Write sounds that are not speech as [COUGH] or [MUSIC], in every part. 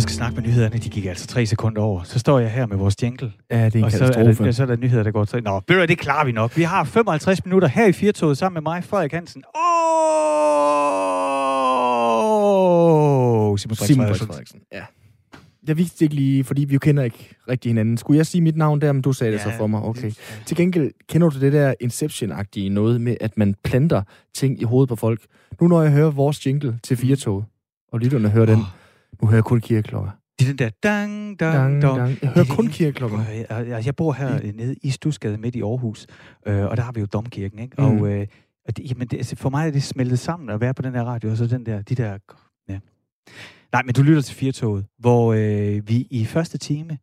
der skal snakke med nyhederne, de gik altså tre sekunder over. Så står jeg her med vores jingle. Ja, det er en og så er, katastrofe. der, så er der nyheder, der går til. Nå, hvad, det klarer vi nok. Vi har 55 minutter her i Firtoget sammen med mig, Frederik Hansen. Åh! Oh! Simon Simon Frederiksen. Frederiksen. Ja. Jeg vidste ikke lige, fordi vi jo kender ikke rigtig hinanden. Skulle jeg sige mit navn der, men du sagde det så for mig. Okay. Til gengæld kender du det der Inception-agtige noget med, at man planter ting i hovedet på folk. Nu når jeg hører vores jingle til Firtoget, og lytterne hører den, Åh. Nu hører jeg kun kirkeklokker. Det er den der dang, dang, Dang, dang. Jeg hører er kun kirkeklokker. Jeg, jeg, bor her øh, nede i Stusgade midt i Aarhus, øh, og der har vi jo Domkirken, ikke? Mm. Og, øh, og det, jamen det, altså, for mig er det smeltet sammen at være på den der radio, og så den der, de der... Ja. Nej, men du lytter til Firtoget, hvor øh, vi i første time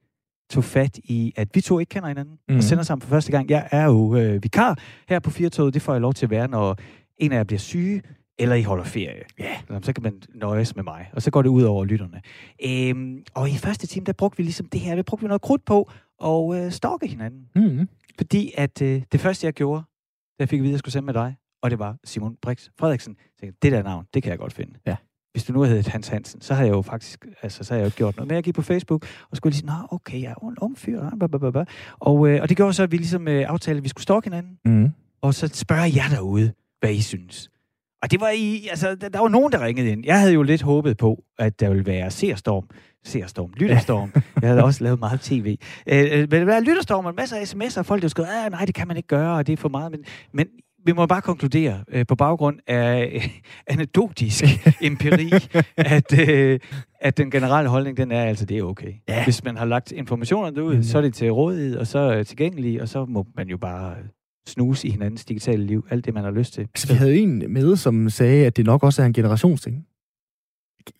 tog fat i, at vi to ikke kender hinanden, mm. Og sender sammen for første gang. Jeg er jo øh, vikar her på Firtoget, det får jeg lov til at være, når en af jer bliver syge, eller I holder ferie. Ja. Så kan man nøjes med mig, og så går det ud over lytterne. Øhm, og i første time, der brugte vi ligesom det her, der brugte vi noget krudt på og øh, stalke hinanden. Mm. Fordi at øh, det første, jeg gjorde, da jeg fik at vide, at jeg skulle sende med dig, og det var Simon Brix Frederiksen, så jeg, det der navn, det kan jeg godt finde. Ja. Hvis du nu havde Hans Hansen, så havde jeg jo faktisk, altså så havde jeg jo gjort noget. Men jeg gik på Facebook, og skulle lige sige, nå, okay, jeg er jo en ung fyr. ah, bla, bla, bla, bla." Og, øh, og det gjorde så, at vi ligesom øh, aftalte, at vi skulle stalke hinanden, Mm. og så spørger jeg derude, hvad I synes. Og det var i, altså, der, der var nogen, der ringede ind. Jeg havde jo lidt håbet på, at der ville være seerstorm, seerstorm, lytterstorm. [LAUGHS] jeg havde også lavet meget tv. Øh, øh, men der var lytterstorm og masser af sms'er, og folk der skrev, ah, nej, det kan man ikke gøre, og det er for meget. Men, men vi må bare konkludere, øh, på baggrund af øh, anekdotisk [LAUGHS] empiri, at, øh, at den generelle holdning, den er altså, det er okay. Ja. Hvis man har lagt informationerne derud, Mhm. så er det til rådighed, og så er det tilgængelige, og så må man jo bare øh, snuse i hinandens digitale liv, alt det, man har lyst til. Altså, vi havde en med, som sagde, at det nok også er en generationsting.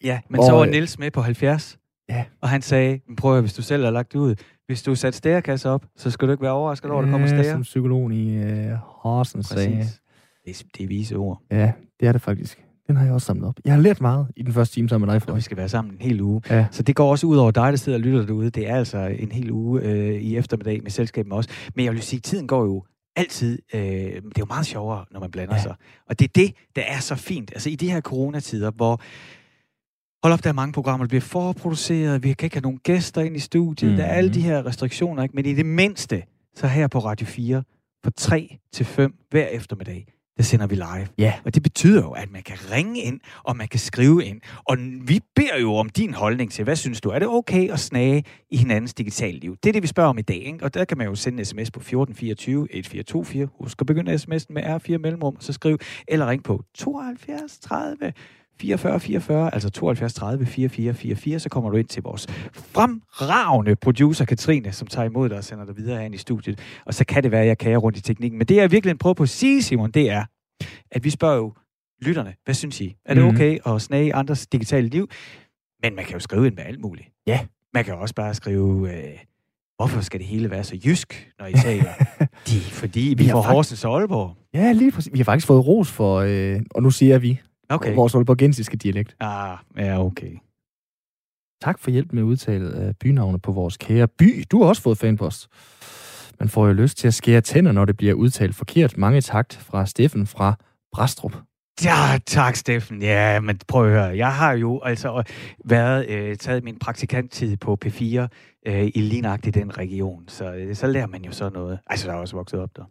Ja, men Og, så var øh, Niels med på 70, Ja. og han sagde, "Men prøv at, høre, hvis du selv har lagt det ud, hvis du satte stærekasse op, så skal du ikke være overrasket over, at der kommer stære. Som psykologen i uh, Horsen sagde. Præcis. Det er, det er vise ord. Ja, det er det faktisk. Den har jeg også samlet op. Jeg har lært meget i den første time sammen med dig, Og vi Frederik. skal være sammen en hel uge. Ja. Så det går også ud over dig, der sidder og lytter derude. Det er altså en hel uge øh, i eftermiddag med selskab med os. Men jeg vil sige, tiden går jo altid, øh, det er jo meget sjovere, når man blander Ja. sig. Og det er det, der er så fint. Altså i de her coronatider, hvor Hold op, der er mange programmer, der bliver forproduceret, vi kan ikke have nogen gæster ind i studiet, mm. der er alle Mhm. de her restriktioner, ikke? men i det mindste, så her på Radio 4, fra 3 til 5 hver eftermiddag, der sender vi live. Ja. Og det betyder jo, at man kan ringe ind, og man kan skrive ind. Og vi beder jo om din holdning til, hvad synes du, er det okay at snage i hinandens digitale liv? Det er det, vi spørger om i dag, ikke? Og der kan man jo sende en sms på 1424 1424. Husk at begynde sms'en med R4 mellemrum, og så skriv, eller ring på 72 30 44 44, altså 72 30 44 44, så kommer du ind til vores fremragende producer Katrine, som tager imod dig og sender dig videre ind i studiet. Og så kan det være, at jeg kager rundt i teknikken. Men det, jeg virkelig prøver på at sige, Simon, det er, at vi spørger jo lytterne, hvad synes I? Er det Mhm. okay at snage andres digitale liv? Men man kan jo skrive ind med alt muligt. Ja. Man kan jo også bare skrive, øh, hvorfor skal det hele være så jysk, når I taler? [LAUGHS] De, fordi vi, Vi får fakt- Horsens og Aalborg. Ja, lige præcis. Vi har faktisk fået ros for, øh, og nu siger vi, Okay. vores aalborgensiske dialekt. Ah, ja, okay. Tak for hjælp med udtalet af bynavne på vores kære by. Du har også fået fanpost. Man får jo lyst til at skære tænder, når det bliver udtalt forkert. Mange tak fra Steffen fra Brastrup. Ja, tak, Steffen. Ja, men prøv at høre. Jeg har jo altså været, øh, taget min praktikanttid på P4 øh, i lige nøjagtigt den region, så, øh, så lærer man jo så noget. Altså, der er også vokset op der.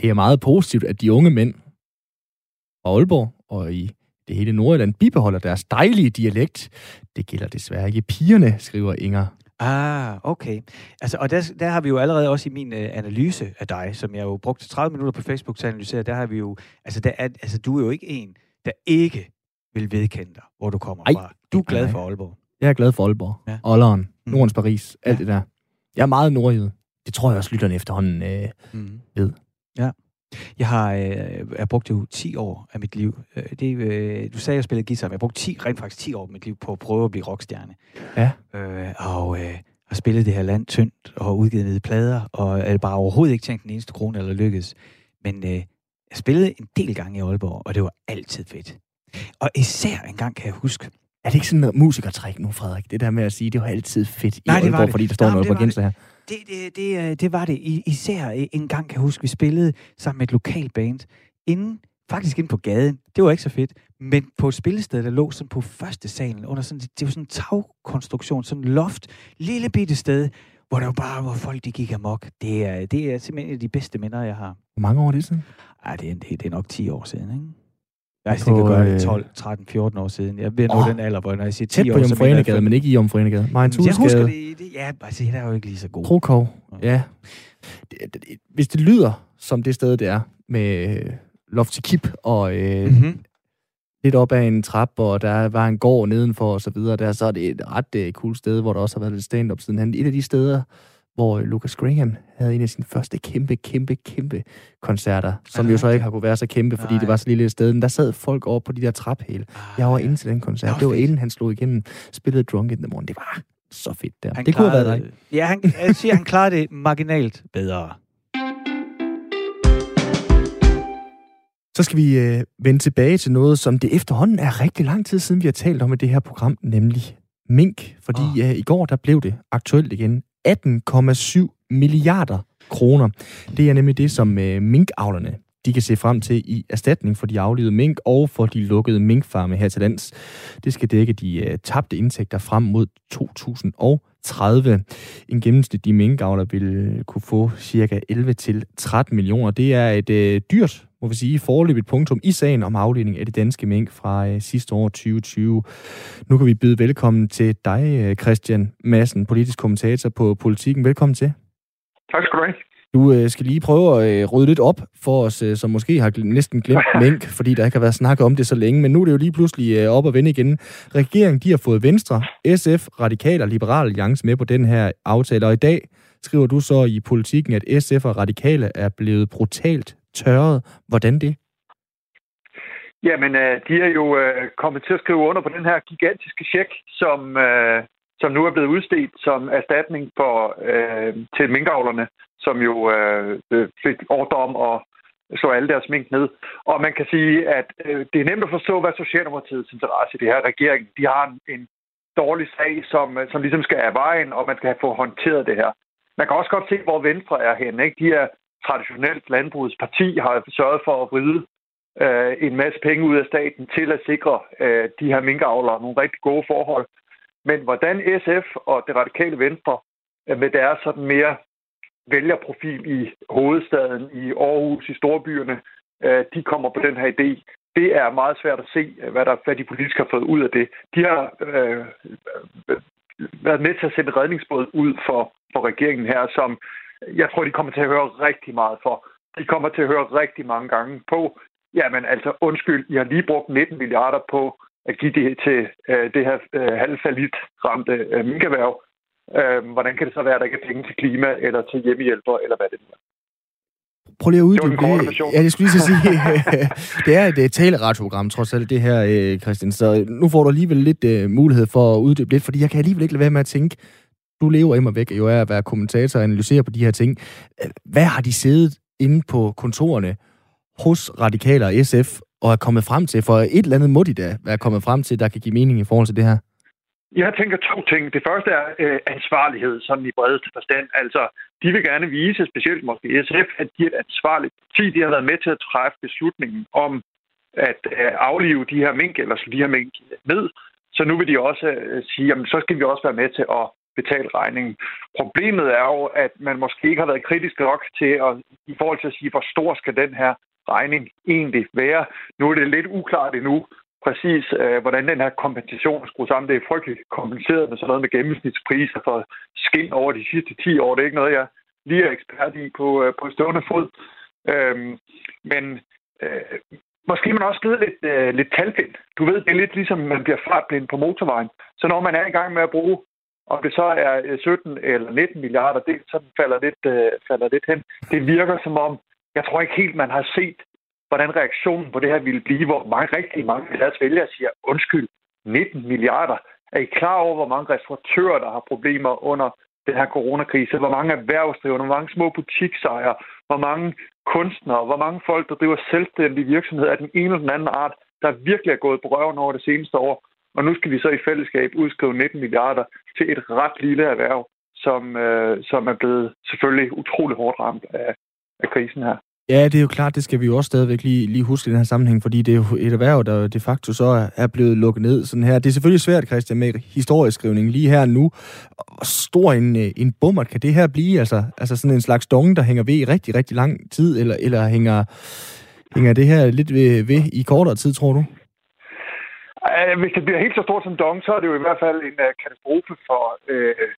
Det er meget positivt, at de unge mænd fra Aalborg og i det hele Nordjylland bibeholder deres dejlige dialekt. Det gælder desværre ikke pigerne, skriver Inger. Ah, okay. Altså, og der, der har vi jo allerede også i min øh, analyse af dig, som jeg jo brugte 30 minutter på Facebook til at analysere, der har vi jo, altså, der er, altså du er jo ikke en, der ikke vil vedkende dig, hvor du kommer Ej, fra. Du er glad for Aalborg. Jeg er glad for Aalborg, Ja. Olleren, Mm. Nordens Paris, alt Ja. det der. Jeg er meget nordjyde. Det tror jeg også, lytterne efterhånden øh, Mm. ved. Ja. Jeg har øh, jeg brugt jo 10 år af mit liv. Øh, det, øh, du sagde, at jeg spillede guitar, men jeg har brugt 10, rent faktisk 10 år af mit liv på at prøve at blive rockstjerne. Ja. Øh, og øh, har spillet det her land tyndt og udgivet plader, og er bare overhovedet ikke tænkt den eneste krone eller lykkedes. Men øh, jeg spillede en del gange i Aalborg, og det var altid fedt. Og især en gang kan jeg huske, Er det ikke sådan noget musikertræk nu, Frederik? Det der med at sige, det var altid fedt i Nej, det var Aalborg, det. fordi der står Nej, noget på genser her. Det, det, det, øh, det var det. I, især en gang kan jeg huske, vi spillede sammen med et lokalt band inde faktisk ind på gaden. Det var ikke så fedt. Men på et spillested, der lå sådan på første salen, under sådan, det var sådan en tagkonstruktion, sådan en loft, lille bitte sted, hvor der var bare, hvor folk de gik amok. Det er, det er simpelthen en af de bedste minder, jeg har. Hvor mange år er det siden? Ej, det er, det er nok 10 år siden, ikke? Altså, det kan gøre det 12, 13, 14 år siden. Jeg ved oh, den alder, hvor når jeg siger 10 tæt på år, så mener men ikke i Omforenegade. Marin Jeg husker det, det, ja, altså, det er jo ikke lige så god. Krokov, ja. Hvis det lyder som det sted, det er, med loft til kip og øh, mm-hmm. lidt op ad en trap, og der var en gård nedenfor og så videre, der, så er det et ret cool sted, hvor der også har været lidt stand-up siden han. Et af de steder, hvor Lucas Graham havde en af sine første kæmpe, kæmpe, kæmpe koncerter, som jo så ikke har kunne være så kæmpe, fordi Nej. det var så lille et sted. Men der sad folk over på de der traphæle. Jeg var inde til den koncert. Det var, det var inden han slog igennem, spillede Drunk in the Morning. Det var så fedt der. Han det klarede, kunne have været dig. Ja, han, jeg siger, han klarede det marginalt bedre. Så skal vi øh, vende tilbage til noget, som det efterhånden er rigtig lang tid siden, vi har talt om i det her program, nemlig mink. Fordi oh. øh, i går, der blev det aktuelt igen. 18,7 milliarder kroner. Det er nemlig det, som øh, minkavlerne de kan se frem til i erstatning for de aflevede mink og for de lukkede minkfarme her til lands. Det skal dække de øh, tabte indtægter frem mod 2030. En gennemsnitlig minkavler vil kunne få ca. 11-13 millioner. Det er et øh, dyrt må vi sige, forløbigt punktum i sagen om afledning af det danske mink fra øh, sidste år 2020. Nu kan vi byde velkommen til dig, øh, Christian Madsen, politisk kommentator på Politiken. Velkommen til. Tak skal du have. Du øh, skal lige prøve at øh, rydde lidt op for os, øh, som måske har næsten glemt [LAUGHS] mink, fordi der ikke har været snakket om det så længe. Men nu er det jo lige pludselig øh, op og vende igen. Regeringen de har fået Venstre, SF, Radikal og Liberal Alliance med på den her aftale. Og i dag skriver du så i politikken, at SF og Radikale er blevet brutalt tørret. Hvordan det? Jamen, øh, de er jo øh, kommet til at skrive under på den her gigantiske check, som, øh, som nu er blevet udstedt som erstatning for, øh, til minkavlerne, som jo øh, øh fik ordre om at slå alle deres mink ned. Og man kan sige, at øh, det er nemt at forstå, hvad Socialdemokratiets interesse i det her regering. De har en, en dårlig sag, som, øh, som ligesom skal af vejen, og man skal have få håndteret det her. Man kan også godt se, hvor Venstre er henne. Ikke? De er traditionelt landbrugets parti har sørget for at vride øh, en masse penge ud af staten til at sikre øh, de her minkavlere nogle rigtig gode forhold. Men hvordan SF og det radikale venstre øh, med deres sådan mere vælgerprofil i hovedstaden, i Aarhus, i storbyerne, øh, de kommer på den her idé. Det er meget svært at se, øh, hvad, der, hvad de politisk har fået ud af det. De har øh, været med til at sætte redningsbåd ud for, for regeringen her, som jeg tror, de kommer til at høre rigtig meget for. De kommer til at høre rigtig mange gange på, jamen altså undskyld, I har lige brugt 19 milliarder på at give det til øh, det her øh, halvfalit ramte øh, minkerhverv. Øh, hvordan kan det så være, at der ikke er penge til klima eller til hjemmehjælper, eller hvad det er? Prøv lige at uddybe det. Ja, jeg skulle lige sige, [LAUGHS] det er et uh, taleradioprogram, trods alt det her, uh, Christian. Så nu får du alligevel lidt uh, mulighed for at uddybe lidt, fordi jeg kan alligevel ikke lade være med at tænke, du lever immer væk jo er at være kommentator og analysere på de her ting. Hvad har de siddet inde på kontorerne hos Radikaler og SF og er kommet frem til? For et eller andet må de da være kommet frem til, der kan give mening i forhold til det her. Jeg tænker to ting. Det første er øh, ansvarlighed, sådan i bredeste forstand. Altså, de vil gerne vise, specielt måske SF, at de er et ansvarligt parti. De har været med til at træffe beslutningen om at øh, aflive de her mink, eller slå de her mink ned. Så nu vil de også øh, sige, jamen så skal vi også være med til at betale regningen. Problemet er jo, at man måske ikke har været kritisk nok til at, i forhold til at sige, hvor stor skal den her regning egentlig være. Nu er det lidt uklart endnu, præcis øh, hvordan den her kompensation er skruet sammen. Det er frygteligt kompenseret med sådan noget med gennemsnitspriser for skin over de sidste 10 år. Det er ikke noget, jeg lige er ekspert i på, øh, på stående fod. Øhm, men øh, måske man også blevet lidt, øh, lidt talblind. Du ved, det er lidt ligesom, man bliver fartblind på motorvejen. Så når man er i gang med at bruge om det så er øh, 17 eller 19 milliarder, det sådan falder lidt, øh, falder lidt hen. Det virker som om, jeg tror ikke helt, man har set, hvordan reaktionen på det her ville blive, hvor mange, rigtig mange af deres vælgere siger, undskyld, 19 milliarder. Er I klar over, hvor mange restauratører, der har problemer under den her coronakrise? Hvor mange erhvervsdrivende, hvor mange små butiksejere, hvor mange kunstnere, hvor mange folk, der driver selvstændige virksomheder af den ene eller den anden art, der virkelig er gået på røven over det seneste år. Og nu skal vi så i fællesskab udskrive 19 milliarder til et ret lille erhverv, som, øh, som er blevet selvfølgelig utrolig hårdt ramt af, af krisen her. Ja, det er jo klart, det skal vi jo også stadigvæk lige, lige huske i den her sammenhæng, fordi det er jo et erhverv, der de facto så er blevet lukket ned sådan her. Det er selvfølgelig svært, Christian, med historieskrivning lige her nu. Hvor stor en, øh, en bummer kan det her blive? Altså, altså sådan en slags donge, der hænger ved i rigtig, rigtig lang tid, eller, eller hænger, hænger det her lidt ved, ved i kortere tid, tror du? Hvis det bliver helt så stort som dong, så er det jo i hvert fald en øh, katastrofe for, øh,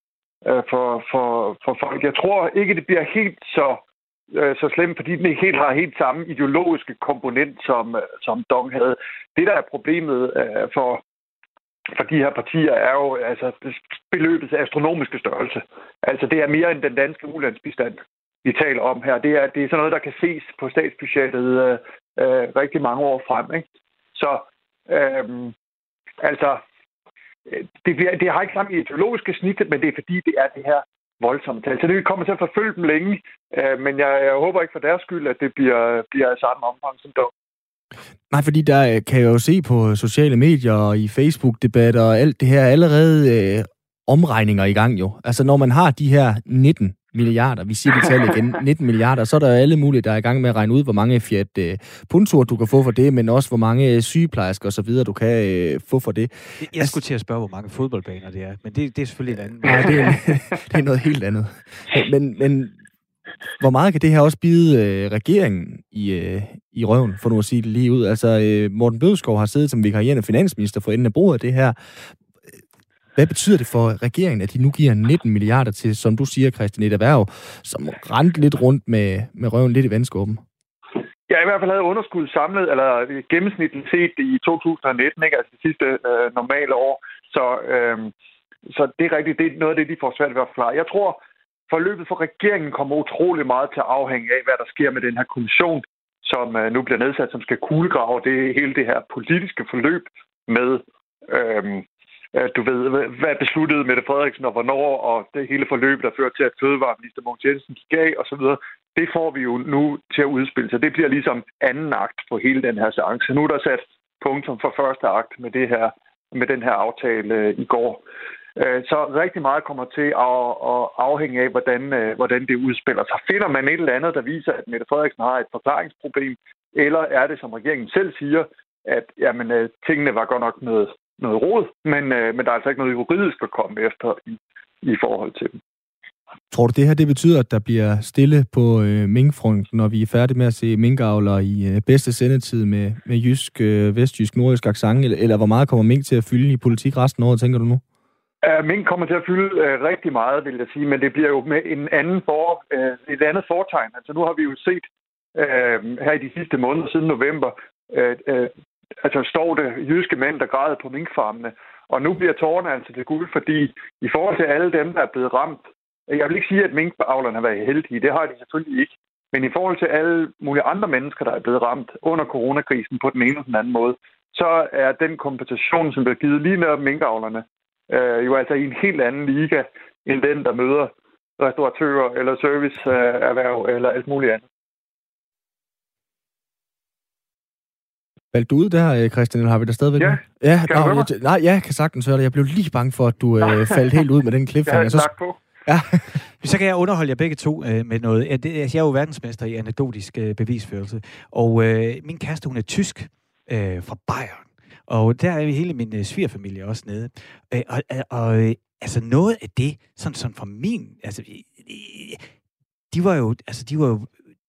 øh, for, for, for folk. Jeg tror ikke, det bliver helt så øh, så slemt, fordi den ikke helt har helt samme ideologiske komponent, som, øh, som Dong havde. Det, der er problemet øh, for, for de her partier, er jo altså beløbets astronomiske størrelse. Altså, det er mere end den danske ulandsbistand, vi taler om her. Det er, det er sådan noget, der kan ses på statsbudgettet øh, øh, rigtig mange år frem. Ikke? Så øhm, altså, øh, det, bliver, det har ikke samme ideologiske snit, men det er fordi, det er det her voldsomme tal. Så det kommer til at forfølge dem længe, øh, men jeg, jeg håber ikke for deres skyld, at det bliver, bliver samme omfang som dog. Nej, fordi der øh, kan jeg jo se på sociale medier og i Facebook-debatter og alt det her allerede øh, omregninger i gang jo. Altså når man har de her 19 milliarder, vi siger det tal igen, [LAUGHS] 19 milliarder, så er der alle mulige, der er i gang med at regne ud, hvor mange Fiat uh, Puntoer du kan få for det, men også hvor mange sygeplejersker og så videre, du kan uh, få for det. Jeg altså, skulle til at spørge, hvor mange fodboldbaner det er, men det, det er selvfølgelig et andet. Nej, det er, [LAUGHS] det er noget helt andet. Men, men hvor meget kan det her også bide uh, regeringen i, uh, i røven, for nu at sige det lige ud? Altså, uh, Morten Bødskov har siddet som vikarierende finansminister for enden af bordet af det her. Hvad betyder det for regeringen, at de nu giver 19 milliarder til, som du siger, Christian, et erhverv, som rent lidt rundt med, med røven lidt i vandskåben? Ja, i hvert fald havde underskud samlet, eller gennemsnitligt set i 2019, ikke? altså det sidste øh, normale år. Så, øh, så det er rigtigt, det er noget af det, de får svært ved at forklare. Jeg tror, forløbet for regeringen kommer utrolig meget til at afhænge af, hvad der sker med den her kommission, som øh, nu bliver nedsat, som skal kuglegrave det hele det her politiske forløb med øh, du ved, hvad besluttede Mette Frederiksen og hvornår, og det hele forløb, der førte til, at fødevareminister Mogens Jensen gik af osv., det får vi jo nu til at udspille sig. Det bliver ligesom anden akt på hele den her seance. Nu er der sat punktum for første akt med, det her, med den her aftale øh, i går. Øh, så rigtig meget kommer til at, afhænge af, hvordan, øh, hvordan det udspiller sig. Finder man et eller andet, der viser, at Mette Frederiksen har et forklaringsproblem, eller er det, som regeringen selv siger, at jamen, tingene var godt nok noget noget råd, men, øh, men der er altså ikke noget juridisk at komme efter i, i forhold til dem. Tror du, det her det betyder, at der bliver stille på øh, minkfronten, når vi er færdige med at se minkavler i øh, bedste sendetid med, med jysk, øh, vestjysk, nordjysk accent, eller, eller hvor meget kommer mink til at fylde i politik resten af året, tænker du nu? Uh, mink kommer til at fylde uh, rigtig meget, vil jeg sige, men det bliver jo med en anden for, uh, et andet fortegn. Altså nu har vi jo set uh, her i de sidste måneder siden november uh, uh, altså står det jyske mænd, der græder på minkfarmene. Og nu bliver tårerne altså til guld, fordi i forhold til alle dem, der er blevet ramt, jeg vil ikke sige, at minkavlerne har været heldige, det har de selvfølgelig ikke. Men i forhold til alle mulige andre mennesker, der er blevet ramt under coronakrisen på den ene eller den anden måde, så er den kompensation, som bliver givet lige netop minkavlerne, øh, jo altså i en helt anden liga, end den, der møder restauratører eller serviceerhverv eller alt muligt andet. Valgte du ud der, øh, Christian, eller har vi der stadigvæk? Ja, ja kan nå, jeg, nej, jeg kan sagtens høre det. Jeg blev lige bange for, at du øh, [LAUGHS] faldt helt ud med den cliffhanger. Jeg har på. Ja. [LAUGHS] Så kan jeg underholde jer begge to øh, med noget. Jeg, det, jeg er jo verdensmester i anekdotisk øh, bevisførelse, og øh, min kæreste, hun er tysk øh, fra Bayern. Og der er hele min øh, svigerfamilie også nede. Øh, og og øh, altså noget af det, sådan, sådan fra min... Altså, de var jo... Altså, de var jo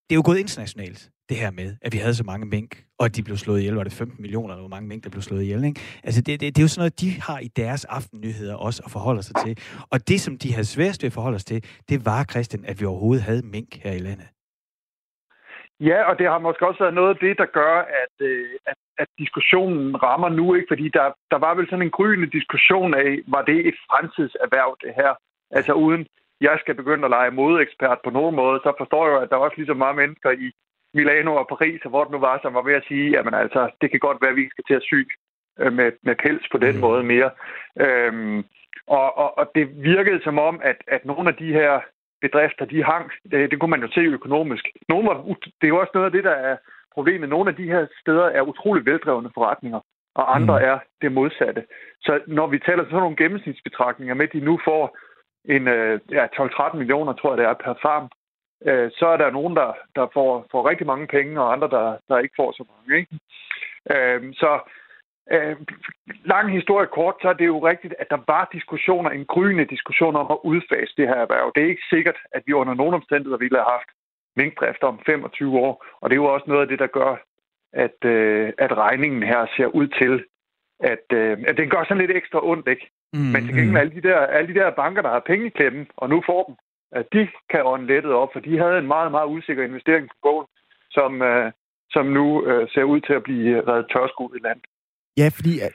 det er jo gået internationalt det her med, at vi havde så mange mink, og at de blev slået ihjel. Var det 15 millioner, eller hvor mange mink, der blev slået ihjel? Ikke? Altså, det, det, det er jo sådan noget, de har i deres aftennyheder også at forholde sig til. Og det, som de havde sværest ved at forholde sig til, det var, Christian, at vi overhovedet havde mink her i landet. Ja, og det har måske også været noget af det, der gør, at, øh, at, at diskussionen rammer nu, ikke? Fordi der, der var vel sådan en gryende diskussion af, var det et fremtidserhverv, det her? Altså uden jeg skal begynde at lege modeekspert på nogen måde, så forstår jeg, at der er også lige så mange mennesker i Milano og Paris, og hvor det nu var, som var ved at sige, jamen altså, det kan godt være, at vi skal til at sy øh, med, med pels på den mm. måde mere. Øhm, og, og, og det virkede som om, at, at nogle af de her bedrifter, de hang, det, det kunne man jo se økonomisk. Nogle var, det er jo også noget af det, der er problemet. Nogle af de her steder er utrolig veldrevne forretninger, og andre mm. er det modsatte. Så når vi taler sådan nogle gennemsnitsbetragtninger med, at de nu får en øh, ja, 12-13 millioner, tror jeg det er, per farm, øh, så er der nogen, der, der får, får rigtig mange penge, og andre, der, der ikke får så mange. Ikke? Øh, så øh, lang historie kort, så er det jo rigtigt, at der var diskussioner, en gryende diskussion om at udfase det her erhverv. Det er ikke sikkert, at vi under nogen omstændigheder ville have haft minkdrift om 25 år, og det er jo også noget af det, der gør, at, øh, at regningen her ser ud til, at, øh, at den gør sådan lidt ekstra ondt, ikke? Mm, Men til gengæld mm. alle de, der, alle de der banker, der har penge i klemmen, og nu får dem, at de kan ånde lettet op, for de havde en meget, meget usikker investering på bogen, som, øh, som nu øh, ser ud til at blive øh, reddet tørskud i land. Ja, fordi er,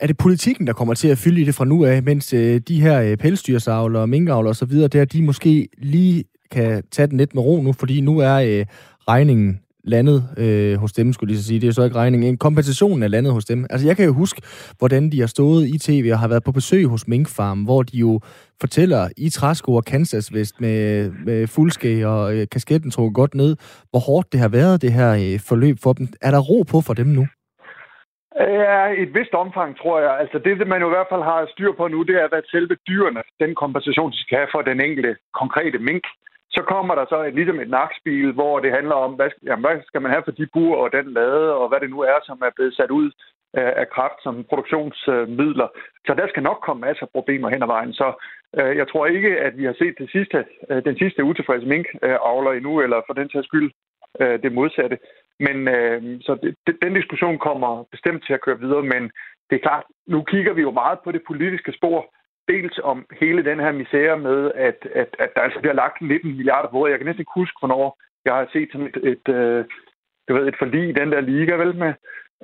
er det politikken, der kommer til at fylde i det fra nu af, mens øh, de her øh, pelsdyrsavler, minkavler og så videre, der de måske lige kan tage den lidt med ro nu, fordi nu er øh, regningen landet øh, hos dem, skulle jeg sige. Det er så ikke regningen. Kompensationen er landet hos dem. Altså, jeg kan jo huske, hvordan de har stået i tv og har været på besøg hos Minkfarm, hvor de jo fortæller i træsko og Kansas Vest med, med fuldskæg og øh, kasketten trukket godt ned, hvor hårdt det har været, det her øh, forløb for dem. Er der ro på for dem nu? Ja, i et vist omfang, tror jeg. Altså det, man jo i hvert fald har styr på nu, det er, hvad selve dyrene, den kompensation, de skal have for den enkelte konkrete mink. Så kommer der så et, ligesom et nakspil, hvor det handler om, hvad, jamen, hvad skal man have for de bur og den lade, og hvad det nu er, som er blevet sat ud af kraft som produktionsmidler. Så der skal nok komme masser af problemer hen ad vejen. Så øh, jeg tror ikke, at vi har set det sidste, øh, den sidste utilfredse mink-avler endnu, eller for den sags skyld øh, det modsatte. Men øh, så det, den diskussion kommer bestemt til at køre videre, men det er klart, nu kigger vi jo meget på det politiske spor, dels om hele den her misære med, at, at, at der altså bliver lagt 19 milliarder på Jeg kan næsten ikke huske, hvornår jeg har set sådan et, et, øh, du ved, et forlig i den der liga, vel med.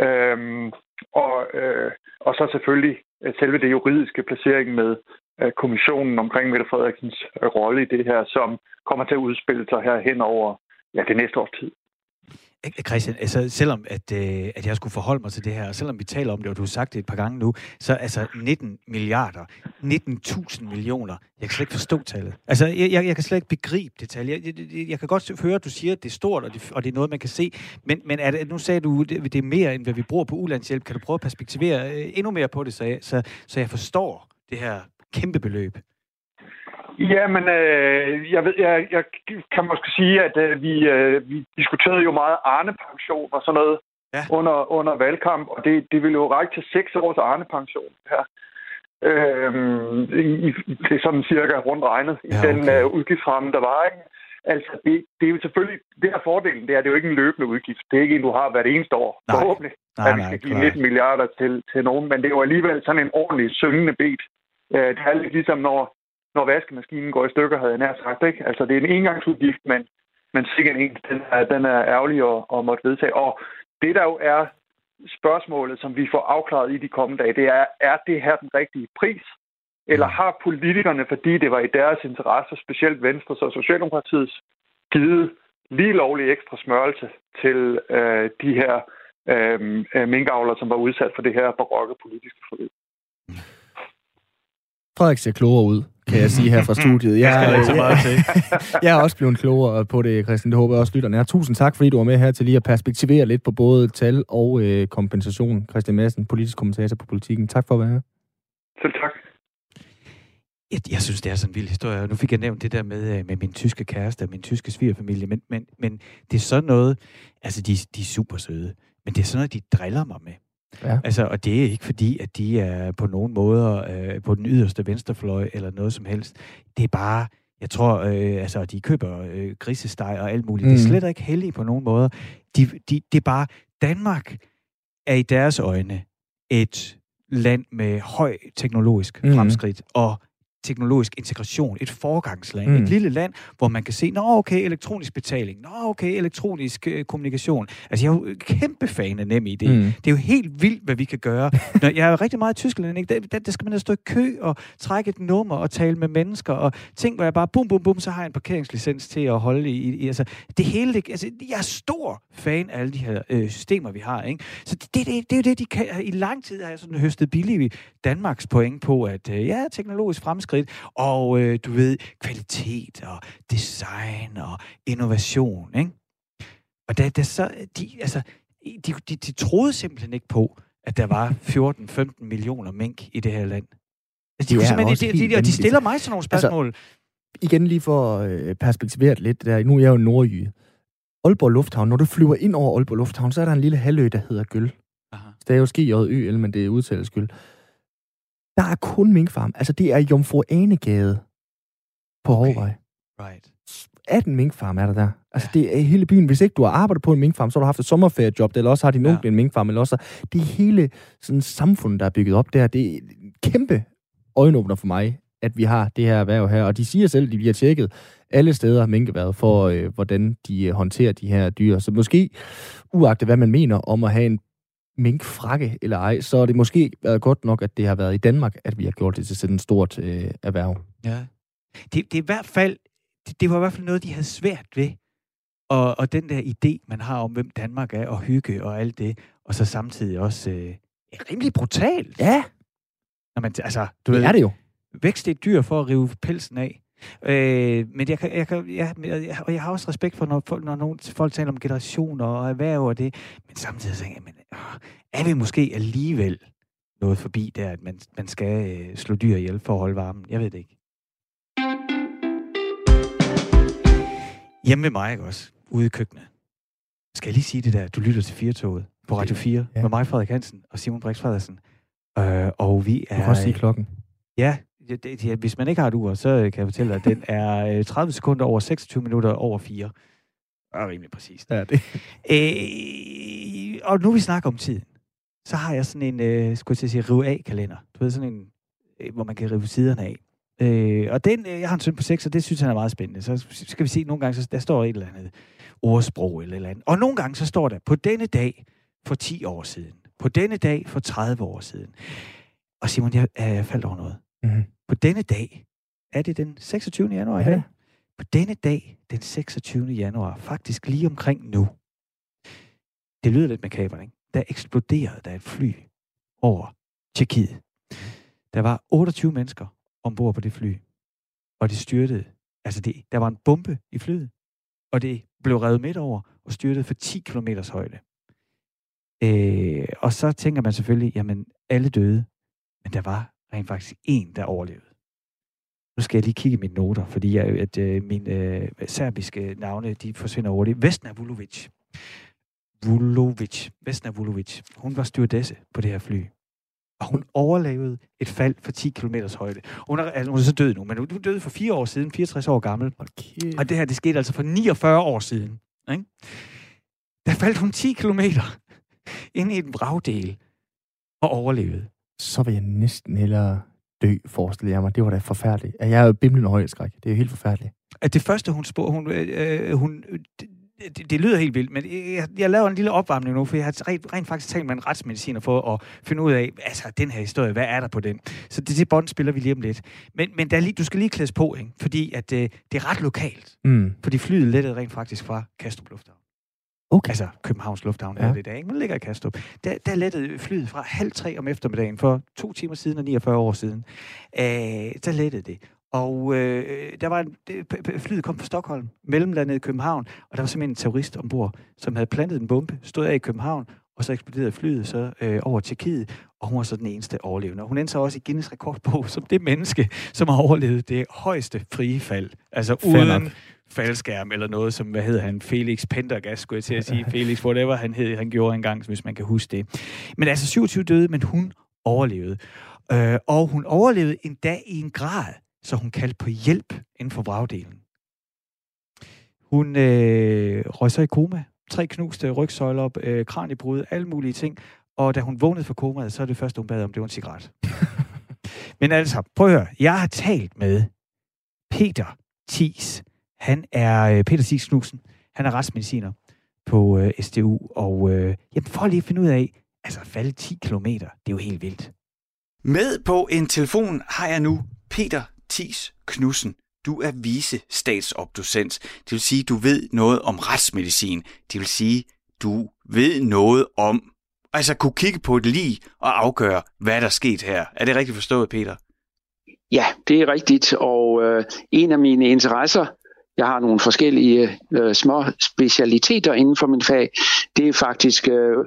Øhm, og, øh, og så selvfølgelig øh, selve det juridiske placering med øh, kommissionen omkring Mette Frederiksens øh, rolle i det her, som kommer til at udspille sig her hen over ja, det næste års tid. Christian, altså selvom at, øh, at jeg skulle forholde mig til det her, og selvom vi taler om det, og du har sagt det et par gange nu, så altså 19 milliarder, 19.000 millioner, jeg kan slet ikke forstå tallet. Altså, jeg, jeg, jeg kan slet ikke begribe det tal. Jeg, jeg, jeg kan godt høre, at du siger, at det er stort, og det, og det er noget, man kan se, men, men er det, nu sagde du, det, det er mere, end hvad vi bruger på ulandshjælp. Kan du prøve at perspektivere øh, endnu mere på det, så jeg, så, så jeg forstår det her kæmpe beløb? Jamen, øh, jeg, ved, jeg, jeg kan måske sige, at øh, vi, øh, vi diskuterede jo meget Arne-pension og sådan noget ja. under, under valgkamp, og det, det ville jo række til seks års Arne-pension her. Øh, i, det er sådan cirka rundt regnet i ja, okay. den øh, udgiftsramme, der var. Ikke? Altså, det, det er jo selvfølgelig, det her fordelen, det er, det er jo ikke en løbende udgift. Det er ikke en, du har hvert eneste år. Nej. Forhåbentlig, nej, at vi skal give 19 milliarder til, til nogen, men det er jo alligevel sådan en ordentlig syngende bed. Øh, det er lidt ligesom, når når vaskemaskinen går i stykker, havde jeg nær sagt. Ikke? Altså, det er en engangsudgift, men, men sikkert en, den er, den er ærgerlig at, at måtte vedtage. Og det, der jo er spørgsmålet, som vi får afklaret i de kommende dage, det er, er det her den rigtige pris? Eller har politikerne, fordi det var i deres interesse, specielt Venstre og Socialdemokratiets, givet lige lovlig ekstra smørelse til øh, de her øh, øh minkavlere, som var udsat for det her barokke politiske forløb? Frederik ser klogere ud, kan jeg sige her fra studiet. [LAUGHS] Jeg, jeg, jeg, jeg, jeg er også blevet klogere på det, Christian. Det håber jeg også lytterne er. Tusind tak, fordi du var med her til lige at perspektivere lidt på både tal og øh, kompensation. Christian Madsen, politisk kommentator på politikken. Tak for at være her. Selv tak. Jeg, jeg synes, det er sådan en vild historie. Nu fik jeg nævnt det der med, øh, med min tyske kæreste og min tyske svigerfamilie, men, men, men det er sådan noget, altså de, de er super søde, men det er sådan noget, de driller mig med. Ja. Altså, og det er ikke fordi, at de er på nogen måder øh, på den yderste venstrefløj eller noget som helst. Det er bare, jeg tror, øh, altså, de køber øh, grisesteg og alt muligt. Mm. Det er mm. slet ikke heldige på nogen måder. De, de, det er bare, Danmark er i deres øjne et land med høj teknologisk mm. fremskridt, og teknologisk integration, et forgangsland, mm. et lille land, hvor man kan se, nå okay, elektronisk betaling, nå okay, elektronisk øh, kommunikation. Altså jeg er jo kæmpe fan af nem idé. Mm. Det er jo helt vildt, hvad vi kan gøre. [LAUGHS] Når jeg er rigtig meget i Tyskland, ikke? Der, der, skal man stå i kø og trække et nummer og tale med mennesker, og ting, hvor jeg bare bum, bum, bum, så har jeg en parkeringslicens til at holde i. i altså, det hele, det, altså, jeg er stor fan af alle de her øh, systemer, vi har. Ikke? Så det, det, det, det er jo det, de kan. I lang tid har jeg sådan høstet billige Danmarks point på, at øh, ja, teknologisk fremskridt skridt, og øh, du ved, kvalitet og design og innovation, ikke? Og da, da så, de, altså, de, de, de troede simpelthen ikke på, at der var [LAUGHS] 14-15 millioner mink i det her land. Altså, de, de, de, de, de, de stiller mig sådan nogle altså, spørgsmål. Altså, igen lige for at øh, perspektivere lidt, der, nu er jeg jo nordjyde. Aalborg Lufthavn, når du flyver ind over Aalborg Lufthavn, så er der en lille halvø, der hedder Gøl. Aha. Det er jo ski ø, men det er udtalt Gøl. Der er kun minkfarm. Altså, det er Jomfru Anegade på okay. Hårvej. Right. 18 minkfarm er der der. Altså, ja. det er hele byen. Hvis ikke du har arbejdet på en minkfarm, så har du haft et sommerferiejob, eller også har din ja. onkel en minkfarm, eller også det er hele sådan samfund, der er bygget op der. Det er kæmpe øjenåbner for mig, at vi har det her erhverv her. Og de siger selv, at de bliver tjekket alle steder minkeværet for, øh, hvordan de håndterer de her dyr. Så måske, uagtet hvad man mener om at have en minkfrakke eller ej, så er det måske været godt nok, at det har været i Danmark, at vi har gjort det til sådan et stort øh, erhverv. Ja. Det, det er i hvert fald, det, det var i hvert fald noget, de havde svært ved. Og, og den der idé, man har om, hvem Danmark er, og hygge og alt det, og så samtidig også øh, rimelig brutalt. Ja. Når man, altså, du det ved, er det jo. Vækst et dyr for at rive pelsen af. Øh, men jeg, kan, jeg, kan, ja, jeg, og jeg har også respekt for, når, når nogen, folk taler om generationer og erhverv og det, men samtidig tænker jeg, men, øh, er vi måske alligevel noget forbi der, at man, man skal øh, slå dyr ihjel for at holde varmen? Jeg ved det ikke. Hjemme ved mig, ikke også? Ude i køkkenet. Skal jeg lige sige det der? Du lytter til Firtoget på Radio 4 ja. med mig, Frederik Hansen og Simon Brix Frederiksen. Øh, og vi er... Du kan også sige klokken. Ja, det, det, hvis man ikke har et ur, så kan jeg fortælle dig, at den er 30 øh, sekunder over 26 minutter over 4. Det er rimelig præcist. Ja, det. Øh, og nu vi snakker om tiden, så har jeg sådan en, øh, skulle jeg sige, rive af kalender. Du ved, sådan en, øh, hvor man kan rive siderne af. Øh, og den, øh, jeg har en søn på 6, og det synes han er meget spændende. Så skal vi se, nogle gange, så der står et eller andet ordsprog eller eller andet. Og nogle gange, så står der, på denne dag for 10 år siden. På denne dag for 30 år siden. Og Simon, jeg, jeg faldt over noget. Mm-hmm. På denne dag, er det den 26. januar ja. På denne dag, den 26. januar, faktisk lige omkring nu, det lyder lidt makabert, ikke? Der eksploderede der et fly over Tjekkiet. Der var 28 mennesker ombord på det fly, og det styrtede. Altså, det, der var en bombe i flyet, og det blev revet midt over og styrtede for 10 km højde. Øh, og så tænker man selvfølgelig, jamen, alle døde, men der var rent faktisk en, der overlevede. Nu skal jeg lige kigge i mine noter, fordi jeg, at øh, mine øh, serbiske navne, de forsvinder hurtigt. Vesna Vulovic. Vulovic. Vesna Vulovic. Hun var stewardesse på det her fly. Og hun overlevede et fald for 10 km højde. Hun er, altså, hun er så død nu, men hun døde for fire år siden, 64 år gammel. Okay. Og det her, det skete altså for 49 år siden. Ikke? Der faldt hun 10 km ind i en vragdel og overlevede så vil jeg næsten hellere dø, forestiller jeg mig. Det var da forfærdeligt. Jeg er jo bimlende højdeskræk. Det er jo helt forfærdeligt. At det første, hun spurgte, hun, øh, hun det, det lyder helt vildt, men jeg, jeg laver en lille opvarmning nu, for jeg har rent, rent faktisk talt med en retsmediciner for at finde ud af, altså den her historie, hvad er der på den? Så det, det bånd spiller vi lige om lidt. Men, men der lige, du skal lige klædes på, ikke? fordi at, øh, det er ret lokalt. Mm. Fordi flyet lettede rent faktisk fra Kastrup Lufthavn. Okay. Altså Københavns Lufthavn ja. er det i dag, ikke? Man ligger i Kastrup. Der, der lettede flyet fra halv tre om eftermiddagen for to timer siden og 49 år siden. Øh, der lettede det. Og øh, der var en, flyet kom fra Stockholm, mellemlandet i København, og der var simpelthen en terrorist ombord, som havde plantet en bombe, stod af i København, og så eksploderede flyet så øh, over Tjekkiet, og hun var så den eneste overlevende. hun endte så også i Guinness rekordbog [LAUGHS] som det menneske, som har overlevet det højeste frie fald. Altså uden, faldskærm eller noget, som, hvad hedder han, Felix Pendergast, skulle jeg til at sige, [LAUGHS] Felix, whatever han hed, han gjorde engang, hvis man kan huske det. Men altså 27 døde, men hun overlevede. Øh, og hun overlevede en dag i en grad, så hun kaldte på hjælp inden for bragdelen. Hun øh, røg så i koma. Tre knuste rygsøjler, øh, kraniebrud, alle mulige ting. Og da hun vågnede fra komaet, så er det første, hun bad om, det var en cigaret. [LAUGHS] Men altså, prøv at høre. Jeg har talt med Peter Thies han er øh, Peter Six Knudsen. Han er retsmediciner på øh, SDU. Og øh, jamen, for lige at finde ud af, altså falde 10 km, det er jo helt vildt. Med på en telefon har jeg nu Peter Tis Knudsen. Du er vice statsopdocent. Det vil sige, du ved noget om retsmedicin. Det vil sige, du ved noget om, altså kunne kigge på et lig og afgøre, hvad der er sket her. Er det rigtigt forstået, Peter? Ja, det er rigtigt. Og øh, en af mine interesser jeg har nogle forskellige øh, små specialiteter inden for min fag. Det er faktisk, øh,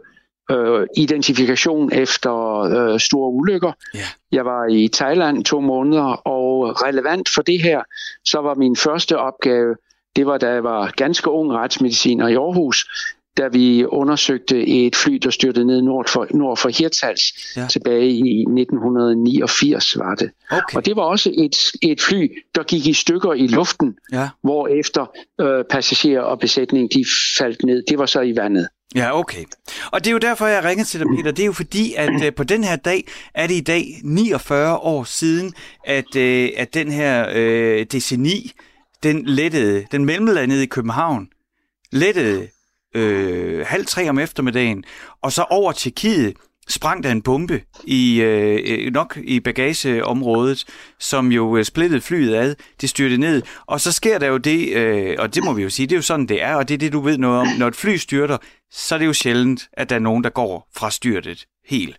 øh, identifikation efter øh, store ulykker. Ja. Jeg var i Thailand to måneder, og relevant for det her, så var min første opgave, det var da jeg var ganske ung retsmediciner i Aarhus, da vi undersøgte et fly, der styrtede ned nord for, nord for Hirtshals Ja. tilbage i 1989 var det. Okay. Og det var også et, et fly, der gik i stykker i luften, Ja. hvor efter øh, passagerer og besætning de faldt ned. Det var så i vandet. Ja, okay. Og det er jo derfor, jeg ringer til dig, [CLEARS THROAT] Peter. Det er jo fordi, at øh, på den her dag er det i dag 49 år siden, at, øh, at den her øh, DC-9, den lettede, den mellemlandede i København, lettede øh, halv tre om eftermiddagen, og så over til Kiet sprang der en bombe i øh, øh nok i bagageområdet, som jo øh, splittede flyet ad. Det styrte ned, og så sker der jo det, øh, og det må vi jo sige, det er jo sådan, det er, og det er det, du ved noget om. Når et fly styrter, så er det jo sjældent, at der er nogen, der går fra styrtet helt.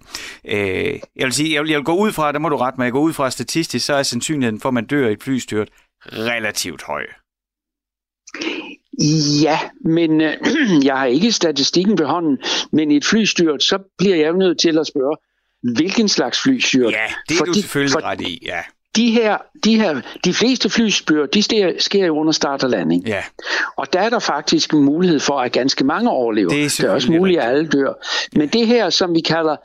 Øh, jeg vil sige, jeg vil, jeg vil gå ud fra, der må du rette mig, jeg går ud fra statistisk, så er sandsynligheden for, at man dør i et flystyrt relativt høj. Ja, men øh, [CLEARS THROAT] jeg har ikke statistikken ved hånden, men i et flystyrt, så bliver jeg nødt til at spørge, hvilken slags flystyrt? Ja, det er Fordi- du selvfølgelig for- ret i, ja. De her, de her, de fleste flystyrt, de sker, sker jo under start og landing. Ja, Og der er der faktisk en mulighed for, at ganske mange overlever. Det er det er også muligt, at alle dør. Men det her, som vi kalder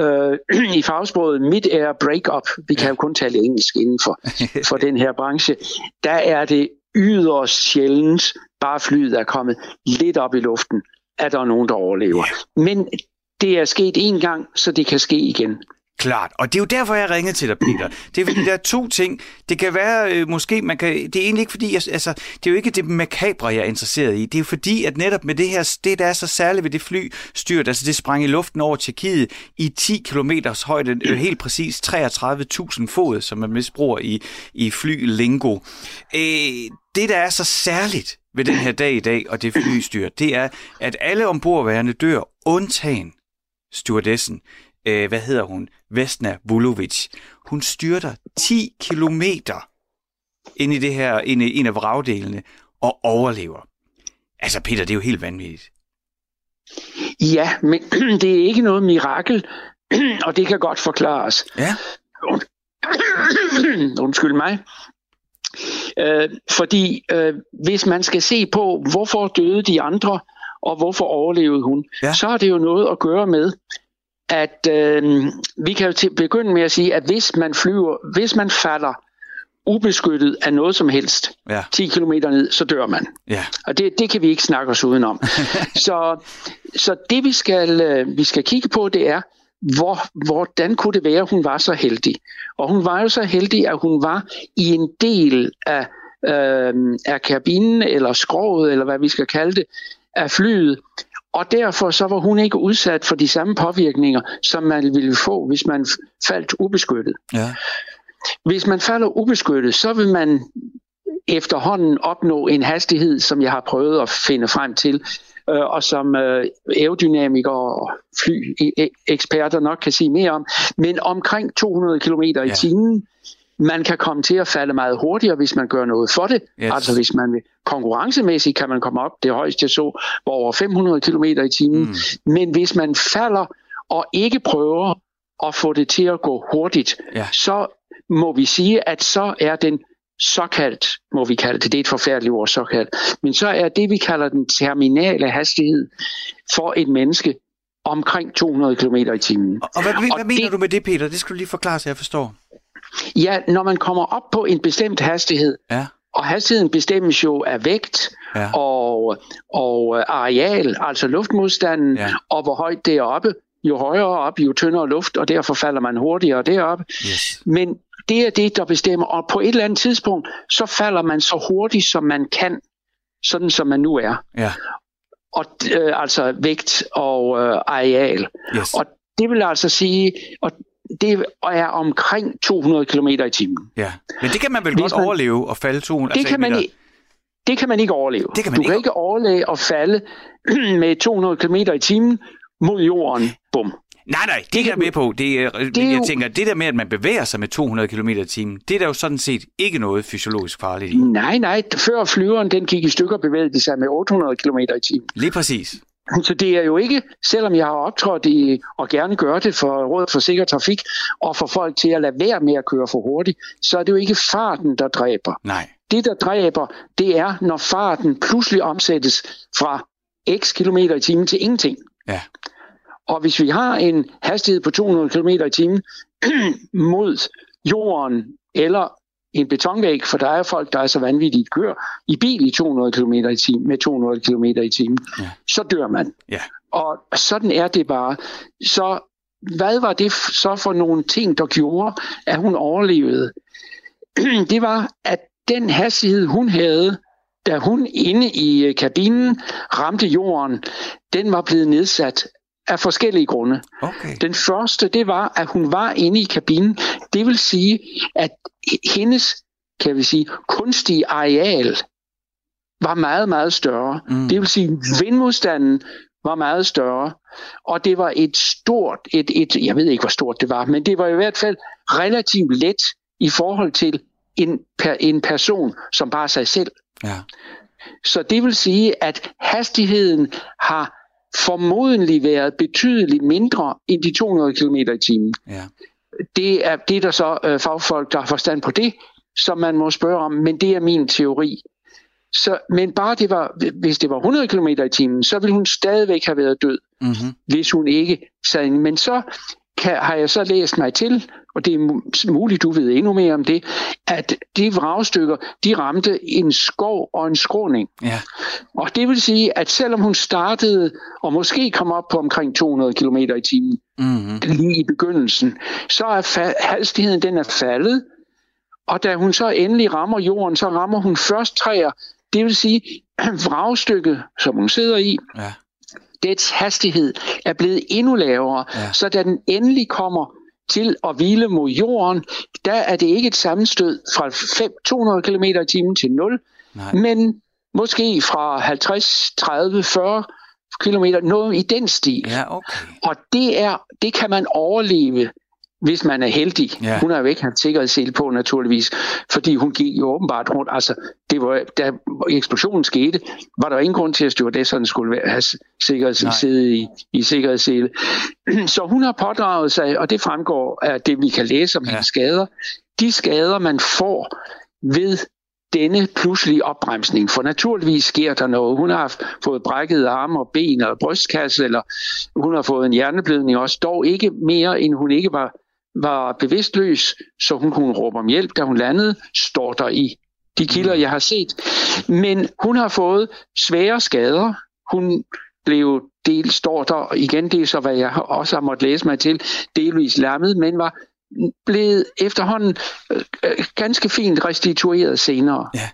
øh, [CLEARS THROAT] i fagsproget mid-air break-up, vi kan jo kun tale engelsk inden for, [LAUGHS] for den her branche, der er det yderst sjældent, bare flyet er kommet lidt op i luften, at der er nogen, der overlever. Men det er sket en gang, så det kan ske igen. Klart, og det er jo derfor, jeg ringede til dig, Peter. Det er fordi, der er to ting. Det kan være, øh, måske, man kan, det er egentlig ikke fordi, jeg, altså, det er jo ikke det makabre, jeg er interesseret i. Det er jo fordi, at netop med det her, det der er så særligt ved det fly styrt, altså det sprang i luften over Tjekkiet i 10 km højde, øh, helt præcis 33.000 fod, som man misbruger i, i flylingo. Øh, det, der er så særligt ved den her dag i dag, og det flystyrt, det er, at alle ombordværende dør, undtagen stewardessen, øh, hvad hedder hun, Vesna Vulovic. Hun styrter 10 kilometer ind i det her, ind i en af vragdelene, og overlever. Altså, Peter, det er jo helt vanvittigt. Ja, men [CLEARS THROAT] det er ikke noget mirakel, [CLEARS THROAT] og det kan godt forklares. Ja, Undskyld mig. Øh, fordi øh, hvis man skal se på, hvorfor døde de andre, og hvorfor overlevede hun, Ja. så har det jo noget at gøre med, at øh, vi kan jo til begynde med at sige, at hvis man flyver, hvis man falder ubeskyttet af noget som helst, ja, 10 km ned, så dør man. ja. Og det, det kan vi ikke snakke os udenom. [LAUGHS] så, så det vi skal, øh, vi skal kigge på, det er, hvor, hvordan kunne det være, at hun var så heldig? Og hun var jo så heldig, at hun var i en del af, øh, af kabinen, eller skroget, eller hvad vi skal kalde det, af flyet. Og derfor så var hun ikke udsat for de samme påvirkninger, som man ville få, hvis man faldt ubeskyttet. ja. Hvis man falder ubeskyttet, så vil man efterhånden opnå en hastighed, som jeg har prøvet at finde frem til, øh, og som øh, aerodynamikere og flyeksperter nok kan sige mere om, men omkring 200 km i Ja. timen. Man kan komme til at falde meget hurtigere, hvis man gør noget for det. Yes. Altså hvis man vil konkurrencemæssigt kan man komme op, det højeste jeg så var over 500 km i timen. Mm. Men hvis man falder og ikke prøver at få det til at gå hurtigt, Ja. så må vi sige, at så er den såkaldt, må vi kalde det, det er et forfærdeligt ord, såkaldt, men så er det, vi kalder den terminale hastighed for et menneske omkring 200 km i timen. Og, og hvad, hvad, Og hvad mener det- du med det, Peter? Det skal du lige forklare, så jeg forstår. Ja, når man kommer op på en bestemt hastighed, Ja, og hastigheden bestemmes jo af vægt ja, og, og areal, altså luftmodstanden, Ja. og hvor højt det er oppe. Jo højere op, jo tyndere luft, og derfor falder man hurtigere deroppe. yes. Men det er det, der bestemmer, og på et eller andet tidspunkt, så falder man så hurtigt, som man kan, sådan som man nu er. Ja, Og, øh, altså vægt og øh, areal. yes. Og det vil altså sige, og det er omkring 200 km i timen. Ja. Men det kan man vel Hvis godt man- overleve og falde 200? Det altså, kan man, ikke, det kan man ikke overleve. Det kan man du ikke- kan ikke overleve at falde [CLEARS THROAT] med 200 km i timen mod jorden. Bum. Nej, nej, det, Det er jeg med på. Det er, Det jeg jo- tænker, det der med, at man bevæger sig med 200 km i timen, det er der jo sådan set ikke noget fysiologisk farligt i. Nej, nej. Før flyveren den gik i stykker, bevægede de sig med 800 km i timen. Lige præcis. [LAUGHS] Så det er jo ikke, selvom jeg har optrådt i, og gerne gør det for Rådet for Sikker Trafik, og for folk til at lade være med at køre for hurtigt, så er det jo ikke farten, der dræber. Nej. Det, der dræber, det er, når farten pludselig omsættes fra x kilometer i timen til ingenting. Ja. Og hvis vi har en hastighed på 200 km i timen [CLEARS THROAT] mod jorden eller en betonvæg, for der er folk, der er så vanvittigt kører i bil i 200 km i timen, med 200 km i timen, ja. så dør man. Ja. Og sådan er det bare. Så hvad var det så for nogle ting, der gjorde, at hun overlevede? [CLEARS THROAT] det var, at den hastighed, hun havde, da hun inde i øh, kabinen ramte jorden, den var blevet nedsat af forskellige grunde. Okay. Den første, det var, at hun var inde i kabinen. Det vil sige, at hendes kan vi sige, kunstige areal var meget, meget større. Mm. Det vil sige, vindmodstanden var meget større, og det var et stort, et, et, jeg ved ikke, hvor stort det var, men det var i hvert fald relativt let i forhold til en, per, en person, som bare sig selv. Ja. Så det vil sige, at hastigheden har formodentlig været betydeligt mindre end de 200 km i timen. Ja. Det er det er der så øh, fagfolk, der har forstand på det, som man må spørge om, men det er min teori. Så, men bare det var, hvis det var 100 km i timen, så ville hun stadigvæk have været død, mm-hmm. hvis hun ikke sad Men så kan, har jeg så læst mig til, og det er muligt, du ved endnu mere om det, at de vragstykker, de ramte en skov og en skråning. Ja. Og det vil sige, at selvom hun startede og måske kom op på omkring 200 km i timen, mm-hmm. lige i begyndelsen, så er fa- hastigheden den er faldet, og da hun så endelig rammer jorden, så rammer hun først træer. Det vil sige, [CLEARS THROAT] vragstykket, som hun sidder i, ja dets hastighed er blevet endnu lavere, ja. så da den endelig kommer til at hvile mod jorden, der er det ikke et sammenstød fra 5, 200 km i timen til 0, Nej. men måske fra 50, 30, 40 km, noget i den stil. Ja, okay. Og det, er, det kan man overleve hvis man er heldig. Ja. Hun har jo ikke haft sikkerhedssel på, naturligvis, fordi hun gik jo åbenbart rundt. Altså, det var, da eksplosionen skete, var der ingen grund til, at stewardesserne skulle have sikkerhedssel i, i sikkerhedssele. [CLEARS THROAT] Så hun har pådraget sig, og det fremgår af det, vi kan læse om ja. hendes skader, de skader, man får ved denne pludselige opbremsning. For naturligvis sker der noget. Hun har fået brækket arme og ben og brystkasse, eller hun har fået en hjerneblødning også, dog ikke mere, end hun ikke var var bevidstløs, så hun kunne råbe om hjælp, da hun landede, står der i de kilder, jeg har set. Men hun har fået svære skader. Hun blev del står der, igen det er så, hvad jeg også har måttet læse mig til, delvis lammet, men var blevet efterhånden øh, ganske fint restitueret senere. Ja.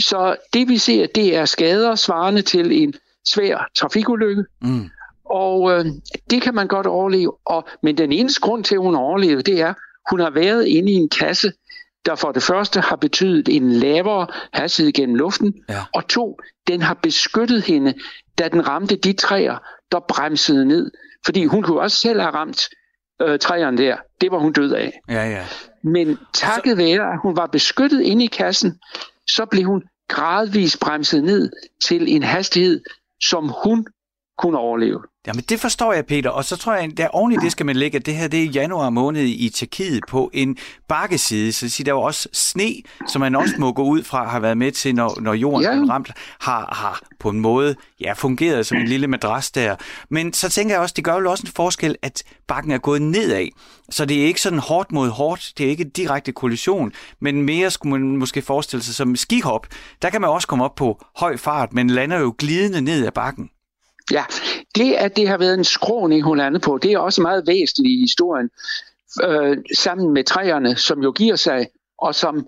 Så det vi ser, det er skader svarende til en svær trafikulykke. Mm. Og øh, det kan man godt overleve. Og, men den eneste grund til, at hun overlevede, det er, hun har været inde i en kasse, der for det første har betydet en lavere hastighed gennem luften, ja. og to, den har beskyttet hende, da den ramte de træer, der bremsede ned. Fordi hun kunne også selv have ramt øh, træerne der. Det var hun død af. Ja, ja. Men takket være, at hun var beskyttet inde i kassen, så blev hun gradvist bremset ned til en hastighed, som hun kunne overleve. Jamen det forstår jeg, Peter. Og så tror jeg, der oven i det skal man lægge, at det her det er januar måned i Tjekkiet på en bakkeside. Så siger, der er jo også sne, som man også må gå ud fra, har været med til, når, når jorden ja. er ramt, har, har på en måde ja, fungeret som en lille madras der. Men så tænker jeg også, det gør jo også en forskel, at bakken er gået nedad. Så det er ikke sådan hårdt mod hårdt, det er ikke direkte kollision, men mere skulle man måske forestille sig som skihop. Der kan man også komme op på høj fart, men lander jo glidende ned ad bakken. Ja, det at det har været en skråning, hun landede på, det er også meget væsentligt i historien. Øh, sammen med træerne, som jo giver sig, og som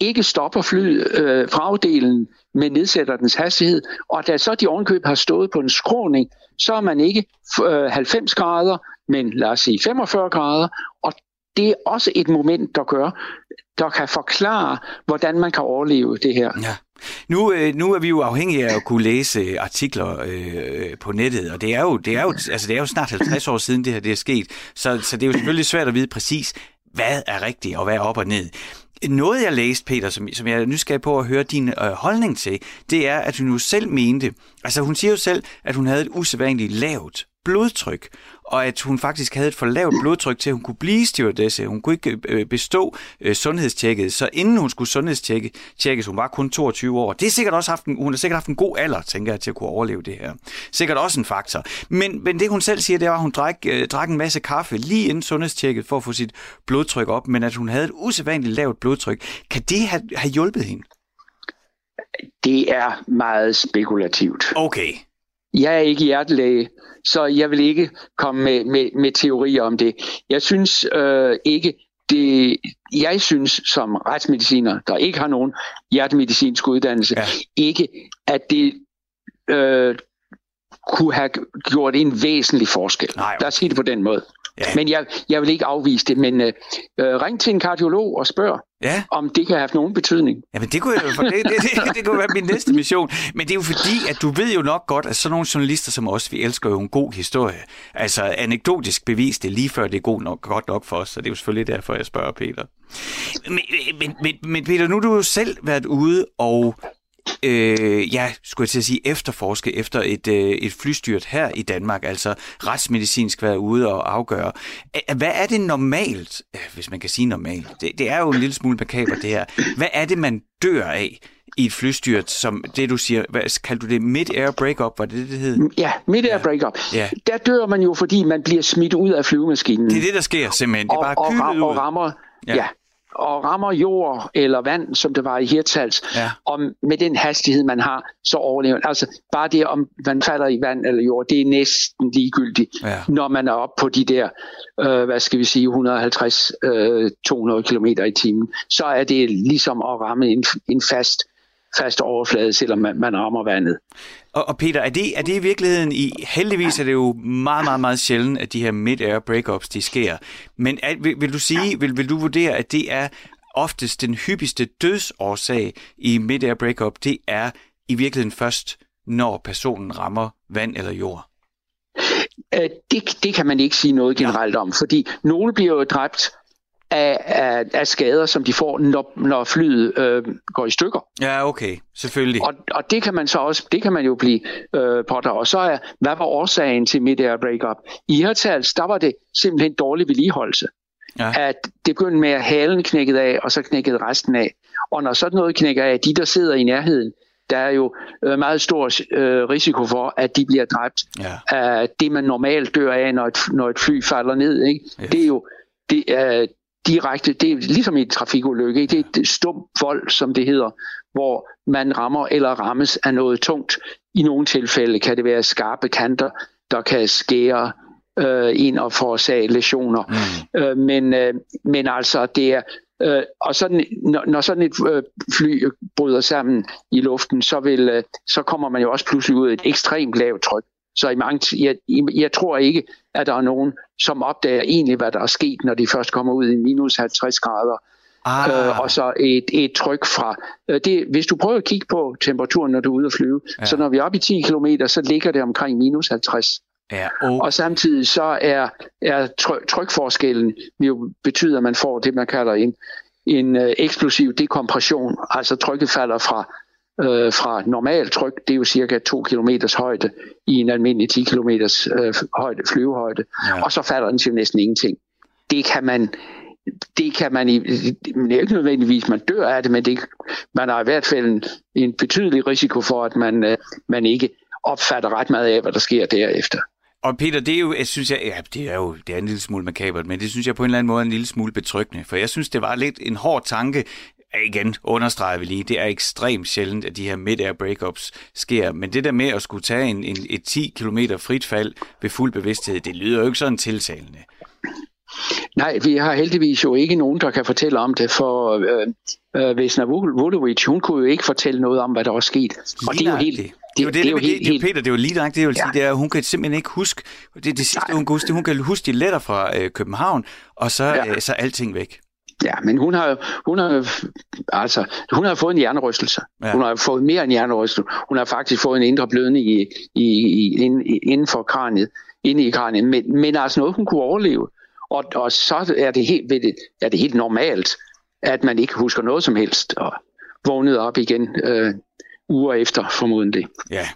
ikke stopper fly, øh, fragdelen, men nedsætter dens hastighed. Og da så de ovenkøb har stået på en skråning, så er man ikke øh, 90 grader, men lad os sige 45 grader. Og det er også et moment, der gør, der kan forklare, hvordan man kan overleve det her. Ja. Nu, øh, nu er vi jo afhængige af at kunne læse artikler øh, på nettet, og det er, jo, det, er jo, altså det er jo snart 50 år siden det her det er sket, så, så det er jo selvfølgelig svært at vide præcis, hvad er rigtigt og hvad er op og ned. Noget, jeg læste, Peter, som, som jeg er nysgerrig på at høre din øh, holdning til, det er, at hun jo selv mente, altså hun siger jo selv, at hun havde et usædvanligt lavt blodtryk, og at hun faktisk havde et for lavt blodtryk til, at hun kunne blive stewardesse. Hun kunne ikke øh, bestå øh, sundhedstjekket, så inden hun skulle sundhedstjekkes, hun var kun 22 år. Det er sikkert også haft en, hun har sikkert haft en god alder, tænker jeg, til at kunne overleve det her. Sikkert også en faktor. Men, men det hun selv siger, det var, at hun drak, øh, drak en masse kaffe lige inden sundhedstjekket for at få sit blodtryk op, men at hun havde et usædvanligt lavt blodtryk. Kan det have, have hjulpet hende? Det er meget spekulativt. Okay. Jeg er ikke hjertelæge, så jeg vil ikke komme med, med, med teorier om det. Jeg synes øh, ikke, det, jeg synes som retsmediciner, der ikke har nogen hjertemedicinsk uddannelse, ja. ikke at det øh, kunne have gjort en væsentlig forskel. Nej, okay. Lad os sige det på den måde. Ja. Men jeg, jeg vil ikke afvise det, men øh, øh, ring til en kardiolog og spørg, ja. om det kan have nogen betydning. Jamen det kunne, det, det, det, det kunne være min næste mission. Men det er jo fordi, at du ved jo nok godt, at sådan nogle journalister som os, vi elsker jo en god historie. Altså anekdotisk bevis det lige før det er god nok, godt nok for os, så det er jo selvfølgelig derfor, jeg spørger Peter. Men, men, men, men Peter, nu har du jo selv været ude og øh, ja, skulle jeg til at sige, efterforske efter et, øh, et flystyrt her i Danmark, altså retsmedicinsk været ude og afgøre. Hvad er det normalt, hvis man kan sige normalt? Det, det er jo en lille smule makaber det her. Hvad er det, man dør af i et flystyrt, som det du siger, hvad kaldte du det, mid-air breakup, var det det, det hed? Ja, mid-air ja. breakup. Ja. Der dør man jo, fordi man bliver smidt ud af flyvemaskinen. Det er det, der sker simpelthen. Det er bare og, og, og rammer, ja. ja og rammer jord eller vand, som det var i Hirtals, ja. og med den hastighed, man har, så overlever Altså bare det, om man falder i vand eller jord, det er næsten ligegyldigt, ja. når man er oppe på de der, øh, hvad skal vi sige, 150-200 øh, km i timen. Så er det ligesom at ramme en, en fast fast overflade, selvom man, man rammer vandet. Og, og Peter, er det, er det i virkeligheden, i, heldigvis er det jo meget, meget, meget sjældent, at de her mid-air breakups, de sker. Men er, vil, vil du sige, vil, vil du vurdere, at det er oftest den hyppigste dødsårsag i mid-air breakup, det er i virkeligheden først, når personen rammer vand eller jord? Øh, det, det kan man ikke sige noget generelt om, fordi nogle bliver jo dræbt af, af, af skader, som de får, når, når flyet øh, går i stykker. Ja, okay, selvfølgelig. Og, og det kan man så også, det kan man jo blive øh, pådraget. Og så er, hvad var årsagen til mid-air breakup? I Hirtals, der var det simpelthen dårlig vedligeholdelse. Ja. At det begyndte med at halen knækkede af, og så knækkede resten af. Og når sådan noget knækker af, de der sidder i nærheden, der er jo øh, meget stor øh, risiko for, at de bliver dræbt ja. af det, man normalt dør af, når et, når et fly falder ned. Ikke? Yes. Det er jo det er, direkte, det er ligesom i et trafikulykke, ikke? det er et stum vold, som det hedder, hvor man rammer eller rammes af noget tungt. I nogle tilfælde kan det være skarpe kanter, der kan skære øh, ind og forårsage lesioner. Mm. Øh, men, øh, men altså, det er Øh, og sådan, når, når sådan et øh, fly bryder sammen i luften, så, vil, øh, så kommer man jo også pludselig ud af et ekstremt lavt tryk. Så i mange, jeg, jeg tror ikke, at der er nogen, som opdager egentlig, hvad der er sket, når de først kommer ud i minus 50 grader. Ah. Øh, og så et, et tryk fra... Øh, det, hvis du prøver at kigge på temperaturen, når du er ude at flyve, ja. så når vi er oppe i 10 km, så ligger det omkring minus 50. Ja, okay. Og samtidig så er, er tryk, trykforskellen jo betyder, at man får det, man kalder en, en øh, eksplosiv dekompression. Altså trykket falder fra øh, fra normalt tryk, det er jo cirka 2 km højde i en almindelig 10 km øh, højde, flyvehøjde, ja. og så falder den til næsten ingenting. Det kan man det kan man det er ikke nødvendigvis, man dør af det, men det, man har i hvert fald en, en betydelig risiko for, at man, øh, man ikke opfatter ret meget af, hvad der sker derefter. Og Peter, det er jo, jeg synes jeg, ja, det er jo det er en lille smule makabert, men det synes jeg på en eller anden måde er en lille smule betryggende, for jeg synes, det var lidt en hård tanke, igen understreger vi lige, det er ekstremt sjældent, at de her mid-air breakups sker, men det der med at skulle tage en, en, et 10 km frit fald ved fuld bevidsthed, det lyder jo ikke sådan tiltalende. Nej, vi har heldigvis jo ikke nogen, der kan fortælle om det, for øh, øh, Vesna Vulovic, hun kunne jo ikke fortælle noget om, hvad der var sket. Og det er jo helt... Det, det, det, det, er jo helt, det, det, Peter, det er jo lige det, jeg vil ja. sige, det er, hun kan simpelthen ikke huske, det, det sidste, Nej. hun kan huske, det, hun kan huske de letter fra øh, København, og så, ja. øh, så er alting væk. Ja, men hun har, hun har, altså, hun har fået en hjernerystelse. Ja. Hun har fået mere end hjernerystelse. Hun har faktisk fået en indre blødning i, i, i, inden for kraniet, inde i kraniet. Men, men altså noget, hun kunne overleve. Og, og så er det helt, er det helt normalt, at man ikke husker noget som helst, og vågnede op igen øh, uger efter, formodentlig. Ja,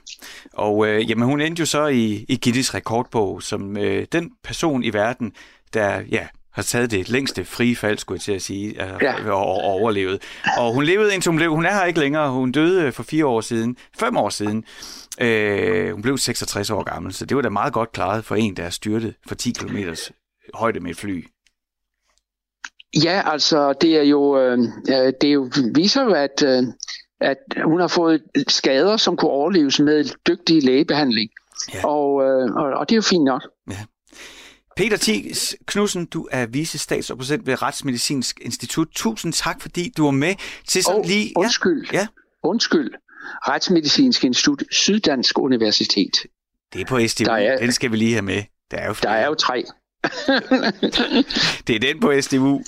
og øh, jamen, hun endte jo så i, i Guinness rekordbog som øh, den person i verden, der ja, har taget det længste frie fald, skulle jeg til at sige, øh, ja. og, og overlevet. Og hun levede indtil hun blev, hun er her ikke længere, hun døde for fire år siden, fem år siden. Øh, hun blev 66 år gammel, så det var da meget godt klaret for en, der er styrtet for 10 km højde med et fly. Ja, altså det er jo, øh, det er jo, viser jo, at, øh, at hun har fået skader, som kunne overleves med dygtig lægebehandling. Ja. Og, øh, og, og det er jo fint nok. Ja. Peter Thies Knudsen, du er vicestatsopresident ved Retsmedicinsk Institut. Tusind tak, fordi du var med til sådan oh, lige... Undskyld. Ja. Undskyld. Retsmedicinsk Institut, Syddansk Universitet. Det er på SDU. Der er, den skal vi lige have med. Der er jo, der er jo tre. [LAUGHS] det er den på SDU.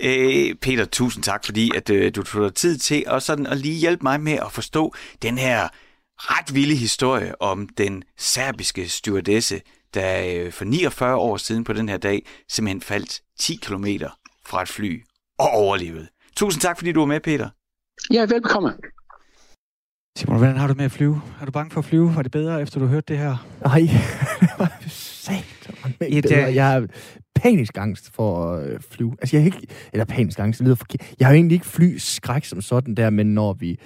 Øh, Peter, tusind tak, fordi at, øh, du tog dig tid til at, sådan, at lige hjælpe mig med at forstå den her ret vilde historie om den serbiske stewardesse, der øh, for 49 år siden på den her dag simpelthen faldt 10 km fra et fly og overlevede. Tusind tak, fordi du var med, Peter. Ja, velkommen. Simon, hvordan har du med at flyve? Er du bange for at flyve? Var det bedre, efter du hørte det her? Nej, [LAUGHS] det var sat. Jeg har panisk angst for at flyve. Altså, jeg har ikke... Eller panisk angst, det lyder forkert. Jeg har jo egentlig ikke fly skræk som sådan der, men når vi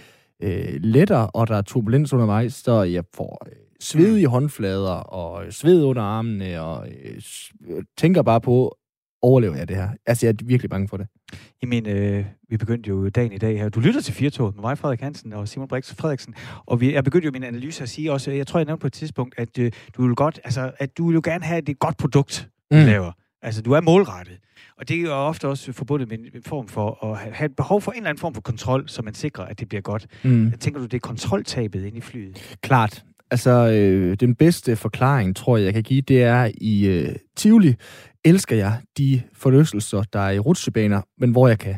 øh, letter, og der er turbulens undervejs, så jeg får øh, sved i håndflader og sved under armene, og øh, tænker bare på, overlever jeg det her? Altså, jeg er virkelig bange for det. Jamen, øh, vi begyndte jo dagen i dag her. Du lytter til Firtoget med mig, Frederik Hansen og Simon Brix Frederiksen. Og vi, jeg begyndte jo min analyse at sige også, jeg tror, jeg nævnte på et tidspunkt, at øh, du vil godt, altså, at du vil jo gerne have et godt produkt, du mm. laver. Altså, du er målrettet. Og det er jo ofte også forbundet med en form for at have et behov for en eller anden form for kontrol, så man sikrer, at det bliver godt. Mm. Tænker du, det er kontroltabet ind i flyet? Klart. Altså, øh, den bedste forklaring, tror jeg, jeg kan give, det er i øh, Tivoli elsker jeg de forlystelser, der er i rutsjebaner, men hvor jeg kan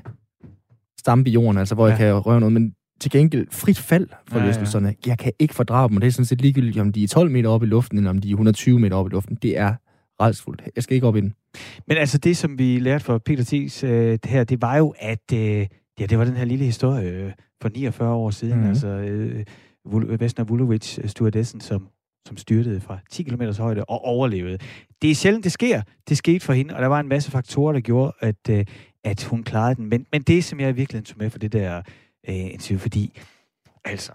stampe i jorden, altså hvor ja. jeg kan røre noget, men til gengæld frit fald for ja, ja. Jeg kan ikke fordrage dem, og det er sådan set ligegyldigt, om de er 12 meter op i luften, eller om de er 120 meter op i luften. Det er redsfuldt. Jeg skal ikke op i den. Men altså det, som vi lærte fra Peter Thies øh, her, det var jo, at øh, ja, det var den her lille historie øh, for 49 år siden. Mm-hmm. Altså øh, Øh, Vesna Vulovic, øh, stewardessen, som, som styrtede fra 10 km højde og overlevede. Det er sjældent, det sker. Det skete for hende, og der var en masse faktorer, der gjorde, at, øh, at hun klarede den. Men, men det, som jeg virkelig tog med for det der øh, interview, fordi altså,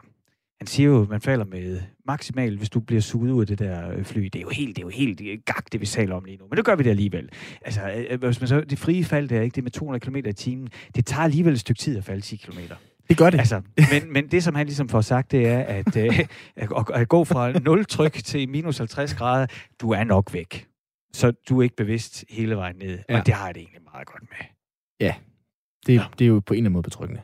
han siger jo, at man falder med maksimalt, hvis du bliver suget ud af det der øh, fly. Det er jo helt, det er jo helt gak, det vi taler om lige nu. Men det gør vi det alligevel. Altså, hvis man så, det frie fald der, ikke, det med 200 km i timen, det tager alligevel et stykke tid at falde 10 km. Det gør det. Altså, men, men det, som han ligesom får sagt, det er, at, øh, at, at gå fra 0 tryk til minus 50 grader, du er nok væk. Så du er ikke bevidst hele vejen ned. Ja. Og det har jeg det egentlig meget godt med. Ja, det, ja. det er jo på en eller anden måde betryggende.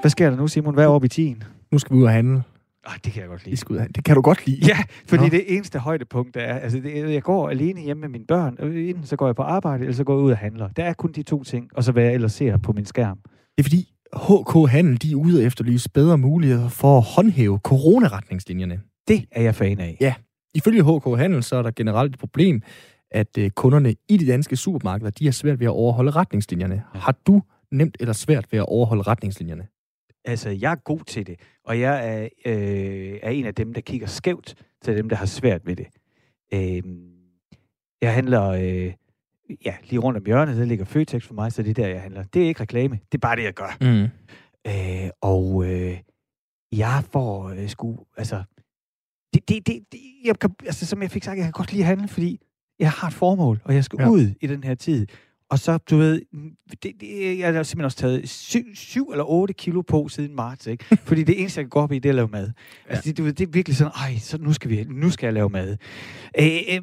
Hvad sker der nu, Simon? Hvad er oppe i tiden? Nu skal vi ud og handle. Ej, det kan jeg godt lide. Det, det kan du godt lide? Ja, fordi Nå. det eneste højdepunkt, der er, altså det, jeg går alene hjemme med mine børn, og enten så går jeg på arbejde, eller så går jeg ud og handler. Der er kun de to ting, og så hvad jeg ellers ser på min skærm. Det er fordi HK Handel, de er ude efter lige bedre muligheder for at håndhæve coronaretningslinjerne. Det er jeg fan af. Ja. Ifølge HK Handel, så er der generelt et problem, at øh, kunderne i de danske supermarkeder, de har svært ved at overholde retningslinjerne. Ja. Har du nemt eller svært ved at overholde retningslinjerne? Altså, jeg er god til det, og jeg er, øh, er en af dem, der kigger skævt til dem, der har svært ved det. Øh, jeg handler øh, ja, lige rundt om hjørnet, der ligger Føtex for mig, så det er der, jeg handler. Det er ikke reklame, det er bare det, jeg gør. Mm. Øh, og øh, jeg får øh, sgu, altså, det, det, det, det, jeg kan, altså, som jeg fik sagt, jeg kan godt lide at handle, fordi jeg har et formål, og jeg skal ja. ud i den her tid. Og så, du ved, det, det, jeg har simpelthen også taget 7, 7 eller 8 kilo på siden marts, ikke? [LAUGHS] Fordi det eneste, jeg kan gå op i, det er at lave mad. Ja. Altså, det, du ved, det er virkelig sådan, ej, så nu skal, vi, nu skal jeg lave mad. Øh, øh,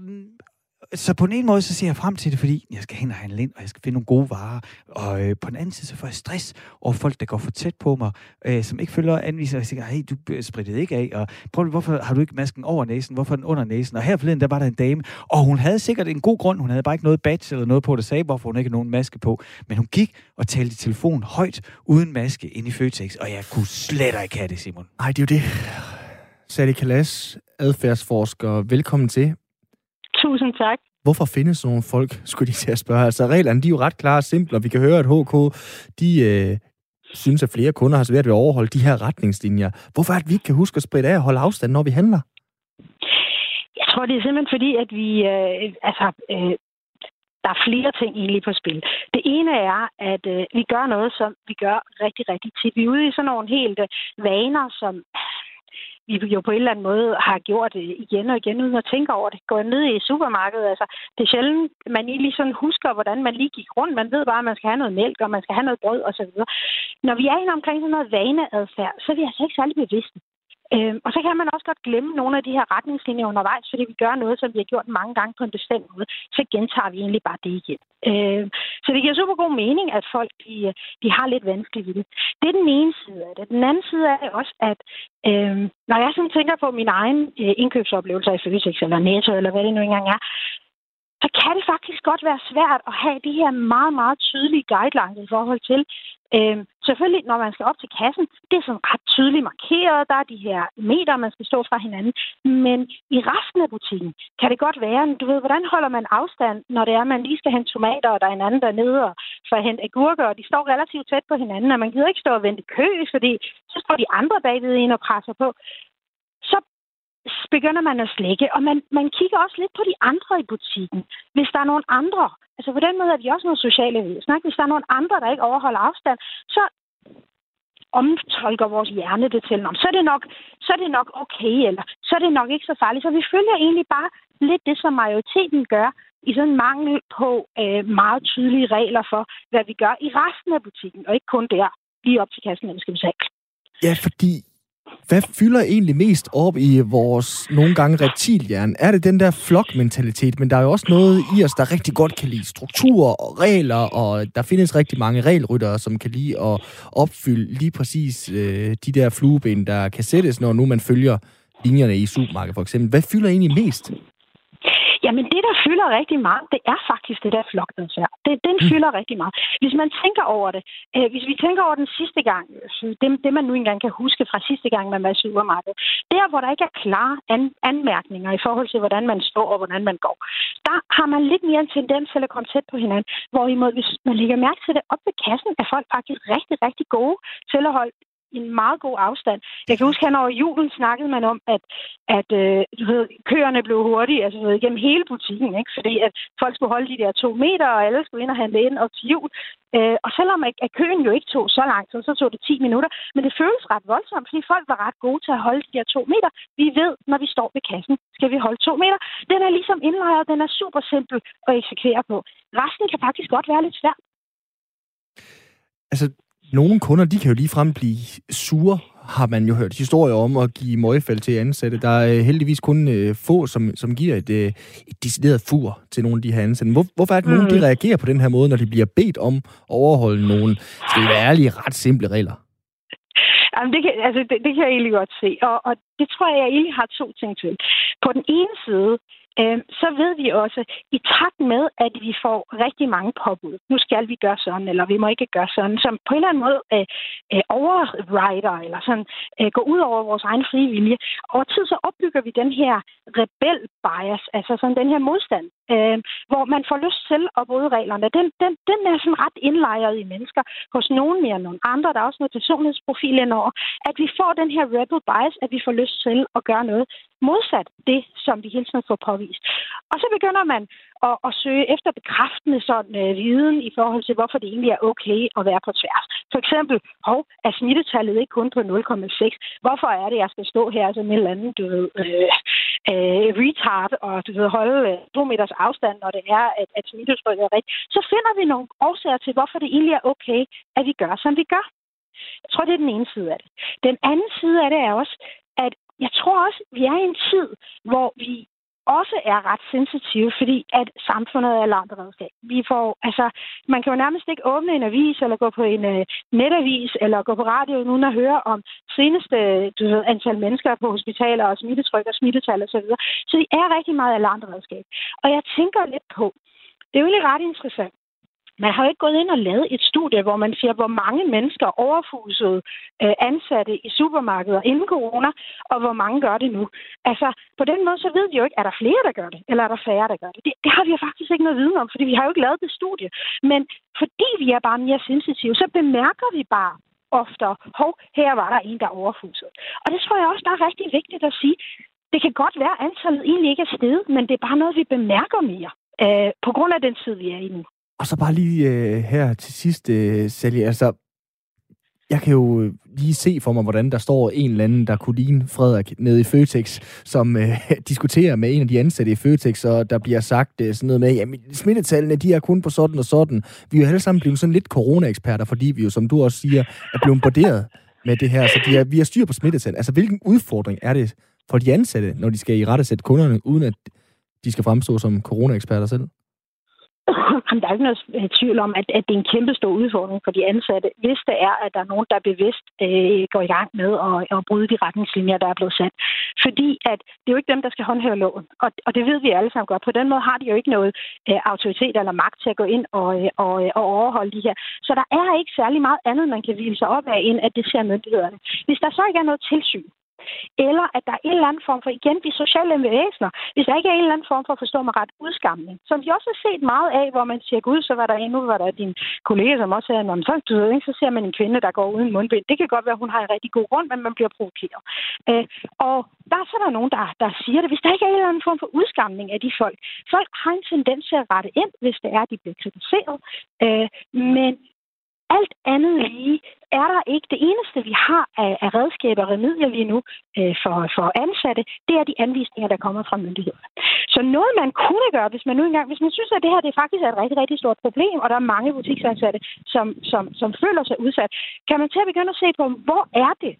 så på en ene måde, så ser jeg frem til det, fordi jeg skal hen og handle ind, og jeg skal finde nogle gode varer. Og øh, på den anden side, så får jeg stress over folk, der går for tæt på mig, øh, som ikke følger anviser, og siger, hey, du sprittede ikke af, og prøv, hvorfor har du ikke masken over næsen, hvorfor den under næsen? Og her forleden, der var der en dame, og hun havde sikkert en god grund, hun havde bare ikke noget badge eller noget på, der sagde, hvorfor hun ikke havde nogen maske på. Men hun gik og talte i telefon højt, uden maske, ind i Føtex, og jeg kunne slet ikke have det, Simon. Nej, det er jo det. Sally Kalas, adfærdsforsker, velkommen til. Tusind tak. Hvorfor findes sådan nogle folk, skulle de til at spørge? Altså reglerne, de er jo ret klare og simple, og vi kan høre, at HK, de øh, synes, at flere kunder har svært ved at overholde de her retningslinjer. Hvorfor er det, vi ikke kan huske at spritte af og holde afstand, når vi handler? Jeg tror, det er simpelthen fordi, at vi, øh, altså, øh, der er flere ting egentlig på spil. Det ene er, at øh, vi gør noget, som vi gør rigtig, rigtig tit. Vi er ude i sådan nogle helt øh, vaner, som vi jo på en eller anden måde har gjort det igen og igen, uden at tænke over det. Går ned i supermarkedet, altså det er sjældent, man lige sådan husker, hvordan man lige gik rundt. Man ved bare, at man skal have noget mælk, og man skal have noget brød osv. Når vi er inde omkring sådan noget vaneadfærd, så er vi altså ikke særlig bevidste. Øhm, og så kan man også godt glemme nogle af de her retningslinjer undervejs, fordi vi gør noget, som vi har gjort mange gange på en bestemt måde. Så gentager vi egentlig bare det igen. Øhm, så det giver super god mening, at folk de, de har lidt vanskeligt ved det. Det er den ene side af det. Den anden side er også, at øhm, når jeg sådan tænker på min egen øh, indkøbsoplevelser i Føtex eller Netto, eller hvad det nu engang er, så kan det faktisk godt være svært at have de her meget, meget tydelige guidelines i forhold til, øh, selvfølgelig, når man skal op til kassen, det er sådan ret tydeligt markeret, der er de her meter, man skal stå fra hinanden, men i resten af butikken kan det godt være, du ved, hvordan holder man afstand, når det er, at man lige skal hente tomater, og der er en anden dernede og for at hente agurker, og de står relativt tæt på hinanden, og man gider ikke stå og vente kø, fordi så står de andre bagved ind og presser på. Begynder man at slække, og man, man kigger også lidt på de andre i butikken. Hvis der er nogle andre, altså på den måde er vi også nogle sociale væsener. Hvis der er nogle andre, der ikke overholder afstand, så omtolker vores hjerne det til, så er det, nok, så er det nok okay, eller så er det nok ikke så farligt. Så vi følger egentlig bare lidt det, som majoriteten gør, i sådan en mangel på øh, meget tydelige regler for, hvad vi gør i resten af butikken, og ikke kun der, lige op til kassen, når vi skal betale. Ja, fordi hvad fylder egentlig mest op i vores nogle gange reptilhjerne? Er det den der flokmentalitet? Men der er jo også noget i os, der rigtig godt kan lide strukturer og regler, og der findes rigtig mange regelryttere, som kan lide at opfylde lige præcis øh, de der flueben, der kan sættes, når nu man følger linjerne i supermarkedet for eksempel. Hvad fylder egentlig mest? Jamen det, der fylder rigtig meget, det er faktisk det der flokadfærd. Det, den mm. fylder rigtig meget. Hvis man tænker over det, øh, hvis vi tænker over den sidste gang, det, det man nu engang kan huske fra sidste gang, man var i supermarkedet, der hvor der ikke er klare an, anmærkninger i forhold til, hvordan man står og hvordan man går, der har man lidt mere en tendens til at komme tæt på hinanden. Hvorimod, hvis man lægger mærke til det op ved kassen, er folk faktisk rigtig, rigtig gode til at holde en meget god afstand. Jeg kan huske, at over julen snakkede man om, at, at øh, du ved, køerne blev hurtige, altså du ved, gennem hele butikken, ikke? fordi at folk skulle holde de der to meter, og alle skulle ind og handle ind op til jul. Øh, og selvom at, at køen jo ikke tog så lang tid, så tog det 10 minutter, men det føles ret voldsomt, fordi folk var ret gode til at holde de der to meter. Vi ved, når vi står ved kassen, skal vi holde to meter. Den er ligesom indlejret, den er super simpel at eksekvere på. Resten kan faktisk godt være lidt svært. Altså, nogle kunder, de kan jo ligefrem blive sure, har man jo hørt historier om at give møgfald til ansatte. Der er øh, heldigvis kun øh, få, som, som giver et, øh, et decideret fur til nogle af de her ansatte. Hvor, hvorfor er det, at nogen de mm. reagerer på den her måde, når de bliver bedt om at overholde nogle, skal vi være ærlige, ret simple regler? Jamen, det kan, altså, det, det kan jeg egentlig godt se. Og, og det tror jeg, jeg egentlig har to ting til. På den ene side, øh, så ved vi også, i takt med, at vi får rigtig mange påbud, nu skal vi gøre sådan, eller vi må ikke gøre sådan, som på en eller anden måde øh, øh, overrider, eller sådan, øh, går ud over vores egen frie vilje. Over tid så opbygger vi den her rebel bias, altså sådan den her modstand, øh, hvor man får lyst til at bryde reglerne. Den, den, den er sådan ret indlejret i mennesker, hos nogen mere end nogle andre. Der er også noget personlighedsprofil indover. At vi får den her rebel bias, at vi får lyst til at gøre noget modsat det, som vi hele tiden får påvist. Og så begynder man at, at søge efter bekræftende sådan, øh, viden i forhold til, hvorfor det egentlig er okay at være på tværs. For eksempel, hov, er smittetallet ikke kun på 0,6? Hvorfor er det, jeg skal stå her som en eller anden, du ved, øh, øh, retard, og du ved, holde øh, to meters afstand, når det er, at, at smittetrykket er rigtigt? Så finder vi nogle årsager til, hvorfor det egentlig er okay, at vi gør, som vi gør. Jeg tror, det er den ene side af det. Den anden side af det er også, at jeg tror også, vi er i en tid, hvor vi også er ret sensitive, fordi at samfundet er alarmberedskab. Vi får, altså, man kan jo nærmest ikke åbne en avis, eller gå på en uh, netavis, eller gå på radioen uden at høre om seneste du ved, antal mennesker på hospitaler, og smittetryk og smittetal osv. Så, så det er rigtig meget alarmberedskab. Og jeg tænker lidt på, det er jo egentlig ret interessant, man har jo ikke gået ind og lavet et studie, hvor man siger, hvor mange mennesker overfusede øh, ansatte i supermarkeder inden corona, og hvor mange gør det nu. Altså, på den måde, så ved vi jo ikke, er der flere, der gør det, eller er der færre, der gør det. Det, det har vi jo faktisk ikke noget viden om, fordi vi har jo ikke lavet det studie. Men fordi vi er bare mere sensitive, så bemærker vi bare oftere, hov, her var der en, der overfusede. Og det tror jeg også der er rigtig vigtigt at sige. Det kan godt være, at antallet egentlig ikke er steget, men det er bare noget, vi bemærker mere øh, på grund af den tid, vi er i nu. Og så bare lige øh, her til sidst, øh, Sally, altså, jeg kan jo øh, lige se for mig, hvordan der står en eller anden, der kunne ligne Frederik nede i Føtex, som øh, [LAUGHS] diskuterer med en af de ansatte i Føtex, og der bliver sagt øh, sådan noget med, jamen smittetallene, de er kun på sådan og sådan. Vi er jo alle sammen blevet sådan lidt corona-eksperter, fordi vi jo, som du også siger, er blevet bombarderet med det her. Så de er, vi har styr på smittetal. Altså, hvilken udfordring er det for de ansatte, når de skal i rette sætte kunderne, uden at de skal fremstå som corona-eksperter selv? [COUGHS] Jamen, der er ikke noget øh, tvivl om, at, at det er en kæmpe stor udfordring for de ansatte, hvis det er, at der er nogen, der bevidst øh, går i gang med at, at bryde de retningslinjer, der er blevet sat. Fordi at det er jo ikke dem, der skal håndhæve loven. Og, og det ved vi alle sammen godt. På den måde har de jo ikke noget øh, autoritet eller magt til at gå ind og, øh, og, øh, og overholde de her. Så der er ikke særlig meget andet, man kan hvile sig op af, end at det ser myndighederne. Hvis der så ikke er noget tilsyn, eller at der er en eller anden form for, igen, de sociale væsener, hvis der ikke er en eller anden form for, forstå mig ret, udskamning, som vi også har set meget af, hvor man siger, gud, så var der endnu, var der din kollega, som også sagde, så, du ved, ikke, så ser man en kvinde, der går uden mundbind. Det kan godt være, at hun har en rigtig god grund, men man bliver provokeret. Øh, og der er så der nogen, der, der siger det. Hvis der ikke er en eller anden form for udskamning af de folk, folk har en tendens til at rette ind, hvis det er, at de bliver kritiseret. Øh, men alt andet lige er der ikke. Det eneste, vi har af, af redskaber og remedier lige nu øh, for, for ansatte, det er de anvisninger, der kommer fra myndighederne. Så noget, man kunne gøre, hvis man nu engang, hvis man synes, at det her det faktisk er et rigtig, rigtig stort problem, og der er mange butiksansatte, som, som, som føler sig udsat, kan man til at begynde at se på, hvor er det,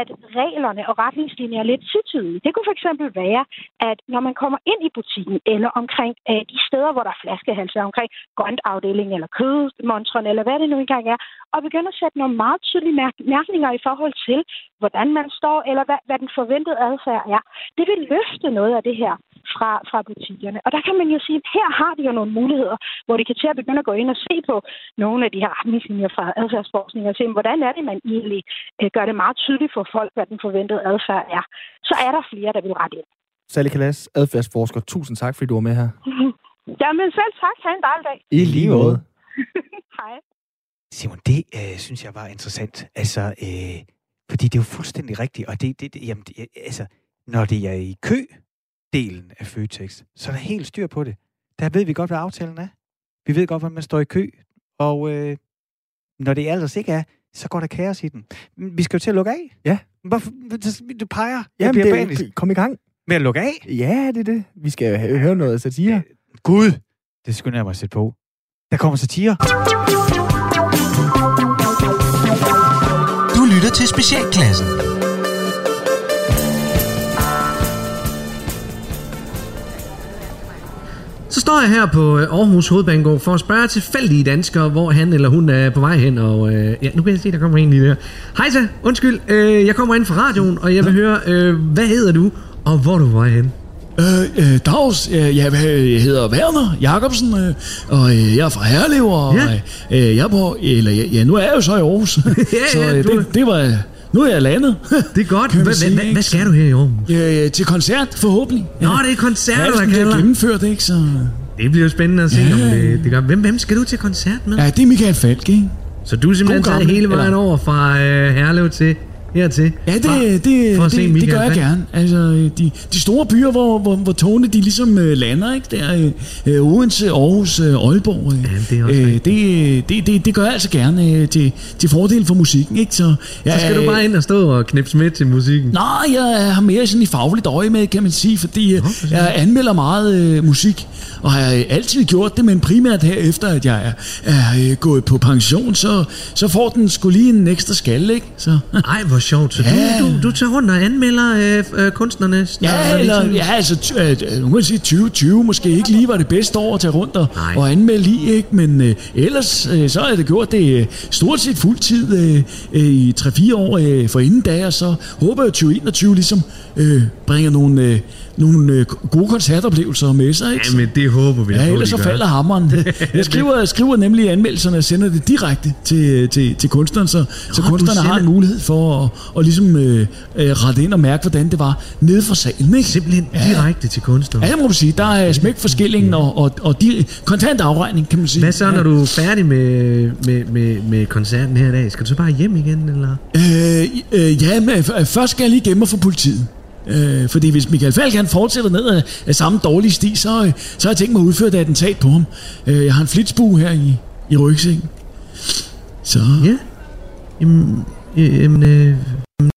at reglerne og retningslinjer er lidt tydelige. Det kunne for eksempel være, at når man kommer ind i butikken, eller omkring øh, de steder, hvor der er flaskehalser, omkring grøntafdelingen, eller kødmontrene, eller hvad det nu engang er, og begynde at sætte nogle meget tydelige mærkninger i forhold til, hvordan man står, eller hvad, hvad den forventede adfærd er. Det vil løfte noget af det her fra, fra butikkerne. Og der kan man jo sige, at her har de jo nogle muligheder, hvor de kan til at begynde at gå ind og se på nogle af de her retningslinjer fra adfærdsforskning og se, hvordan er det, man egentlig øh, gør det meget tydeligt for folk, hvad den forventede adfærd er. Så er der flere, der vil rette ind. Sally Kalas, adfærdsforsker. Tusind tak, fordi du var med her. [LAUGHS] Jamen selv tak. Ha' en dejlig dag. I lige måde. [LAUGHS] Hej. Simon, det øh, synes jeg var interessant. Altså, øh, fordi det er jo fuldstændig rigtigt, og det, det, det jamen, det, altså, når det er i kø-delen af Føtex, så er der helt styr på det. Der ved vi godt, hvad aftalen er. Vi ved godt, hvordan man står i kø, og øh, når det ellers ikke er, så går der kaos i den. Vi skal jo til at lukke af. Ja. Hvorfor? Du peger. Jamen, det, det, kom i gang. Med at lukke af? Ja, det er det. Vi skal høre noget satire. Gud, det skulle jeg mig at sætte på. Der kommer satire. Lytter til Specialklassen. Så står jeg her på øh, Aarhus Hovedbanegård for at spørge tilfældige danskere, hvor han eller hun er på vej hen. Og øh, ja, nu kan jeg se, der kommer en lige der. Hej så, undskyld, øh, jeg kommer ind fra radioen, og jeg vil høre, øh, hvad hedder du, og hvor er du på vej hen? Øh, øh, Dags, øh, jeg, jeg hedder Werner Jacobsen, øh, og øh, jeg er fra Herlev, og ja. øh, jeg er på, eller ja, nu er jeg jo så i Aarhus, [LAUGHS] ja, [LAUGHS] så øh, det, det var, nu er jeg landet. [LAUGHS] Det er godt. Hvad, sige, hvad, hvad skal du her i Aarhus? Ja, til koncert, forhåbentlig. Nå, det er koncert, der kalder. gennemført, ikke? Så... Det bliver jo spændende at se, ja. om det, det gør. Hvem, hvem skal du til koncert med? Ja, det er Michael Falk, ikke? Så du er simpelthen taget hele vejen eller? over fra øh, Herlev til hertil? Ja, det, for, det, for det, det gør jeg gerne. Altså, de, de store byer, hvor, hvor, hvor togene de ligesom øh, lander, ikke? Der, øh, Odense, Aarhus, øh, Aalborg. Øh, ja, det, er også øh, det, det, det, det gør jeg altså gerne øh, til, til fordel for musikken, ikke? Så, ja, så skal øh, du bare ind og stå og knipse med til musikken? Nej, jeg har mere sådan i fagligt øje med, kan man sige, fordi øh, jeg anmelder meget øh, musik og har jeg altid gjort det, men primært her efter, at jeg er, er øh, gået på pension, så, så får den skulle lige en ekstra skalle, ikke? Så. Ej, hvor hvor sjovt. Så ja. du, du, du tager rundt og anmelder øh, øh, kunstnerne? Ja, eller, ja altså, øh, nu kan sige 2020 måske ikke lige var det bedste år at tage rundt og, og anmelde i, ikke? men øh, ellers øh, så har jeg det gjort det øh, stort set fuldtid øh, øh, i 3-4 år øh, for inden da, og så håber jeg, at 2021 ligesom øh, bringer nogle... Øh, nogle øh, gode koncertoplevelser med sig. Ikke? Jamen, det håber vi. Ja, ellers så falder hammeren. [LAUGHS] Jeg skriver, jeg skriver nemlig anmeldelserne og sender det direkte til, til, til kunstneren, så, Nå, så kunstnerne har en mulighed for at, at ligesom, øh, øh, rette ind og mærke, hvordan det var nede for salen. Ikke? Simpelthen ja. direkte til kunstneren. Ja, det må man sige. Der er smæk for skillingen og, og, og de, kontant afregning, kan man sige. Hvad så, når du er færdig med, med, med, med koncerten her i dag? Skal du så bare hjem igen? Eller? Øh, øh, ja, men først skal jeg lige gemme for politiet. Øh, fordi hvis Michael Falk han fortsætter ned af, af samme dårlige sti, så, øh, så har jeg tænkt mig at udføre et attentat på ham. Øh, jeg har en flitsbue her i, i rygsækken. Så... Ja. Jamen, øh, jamen øh,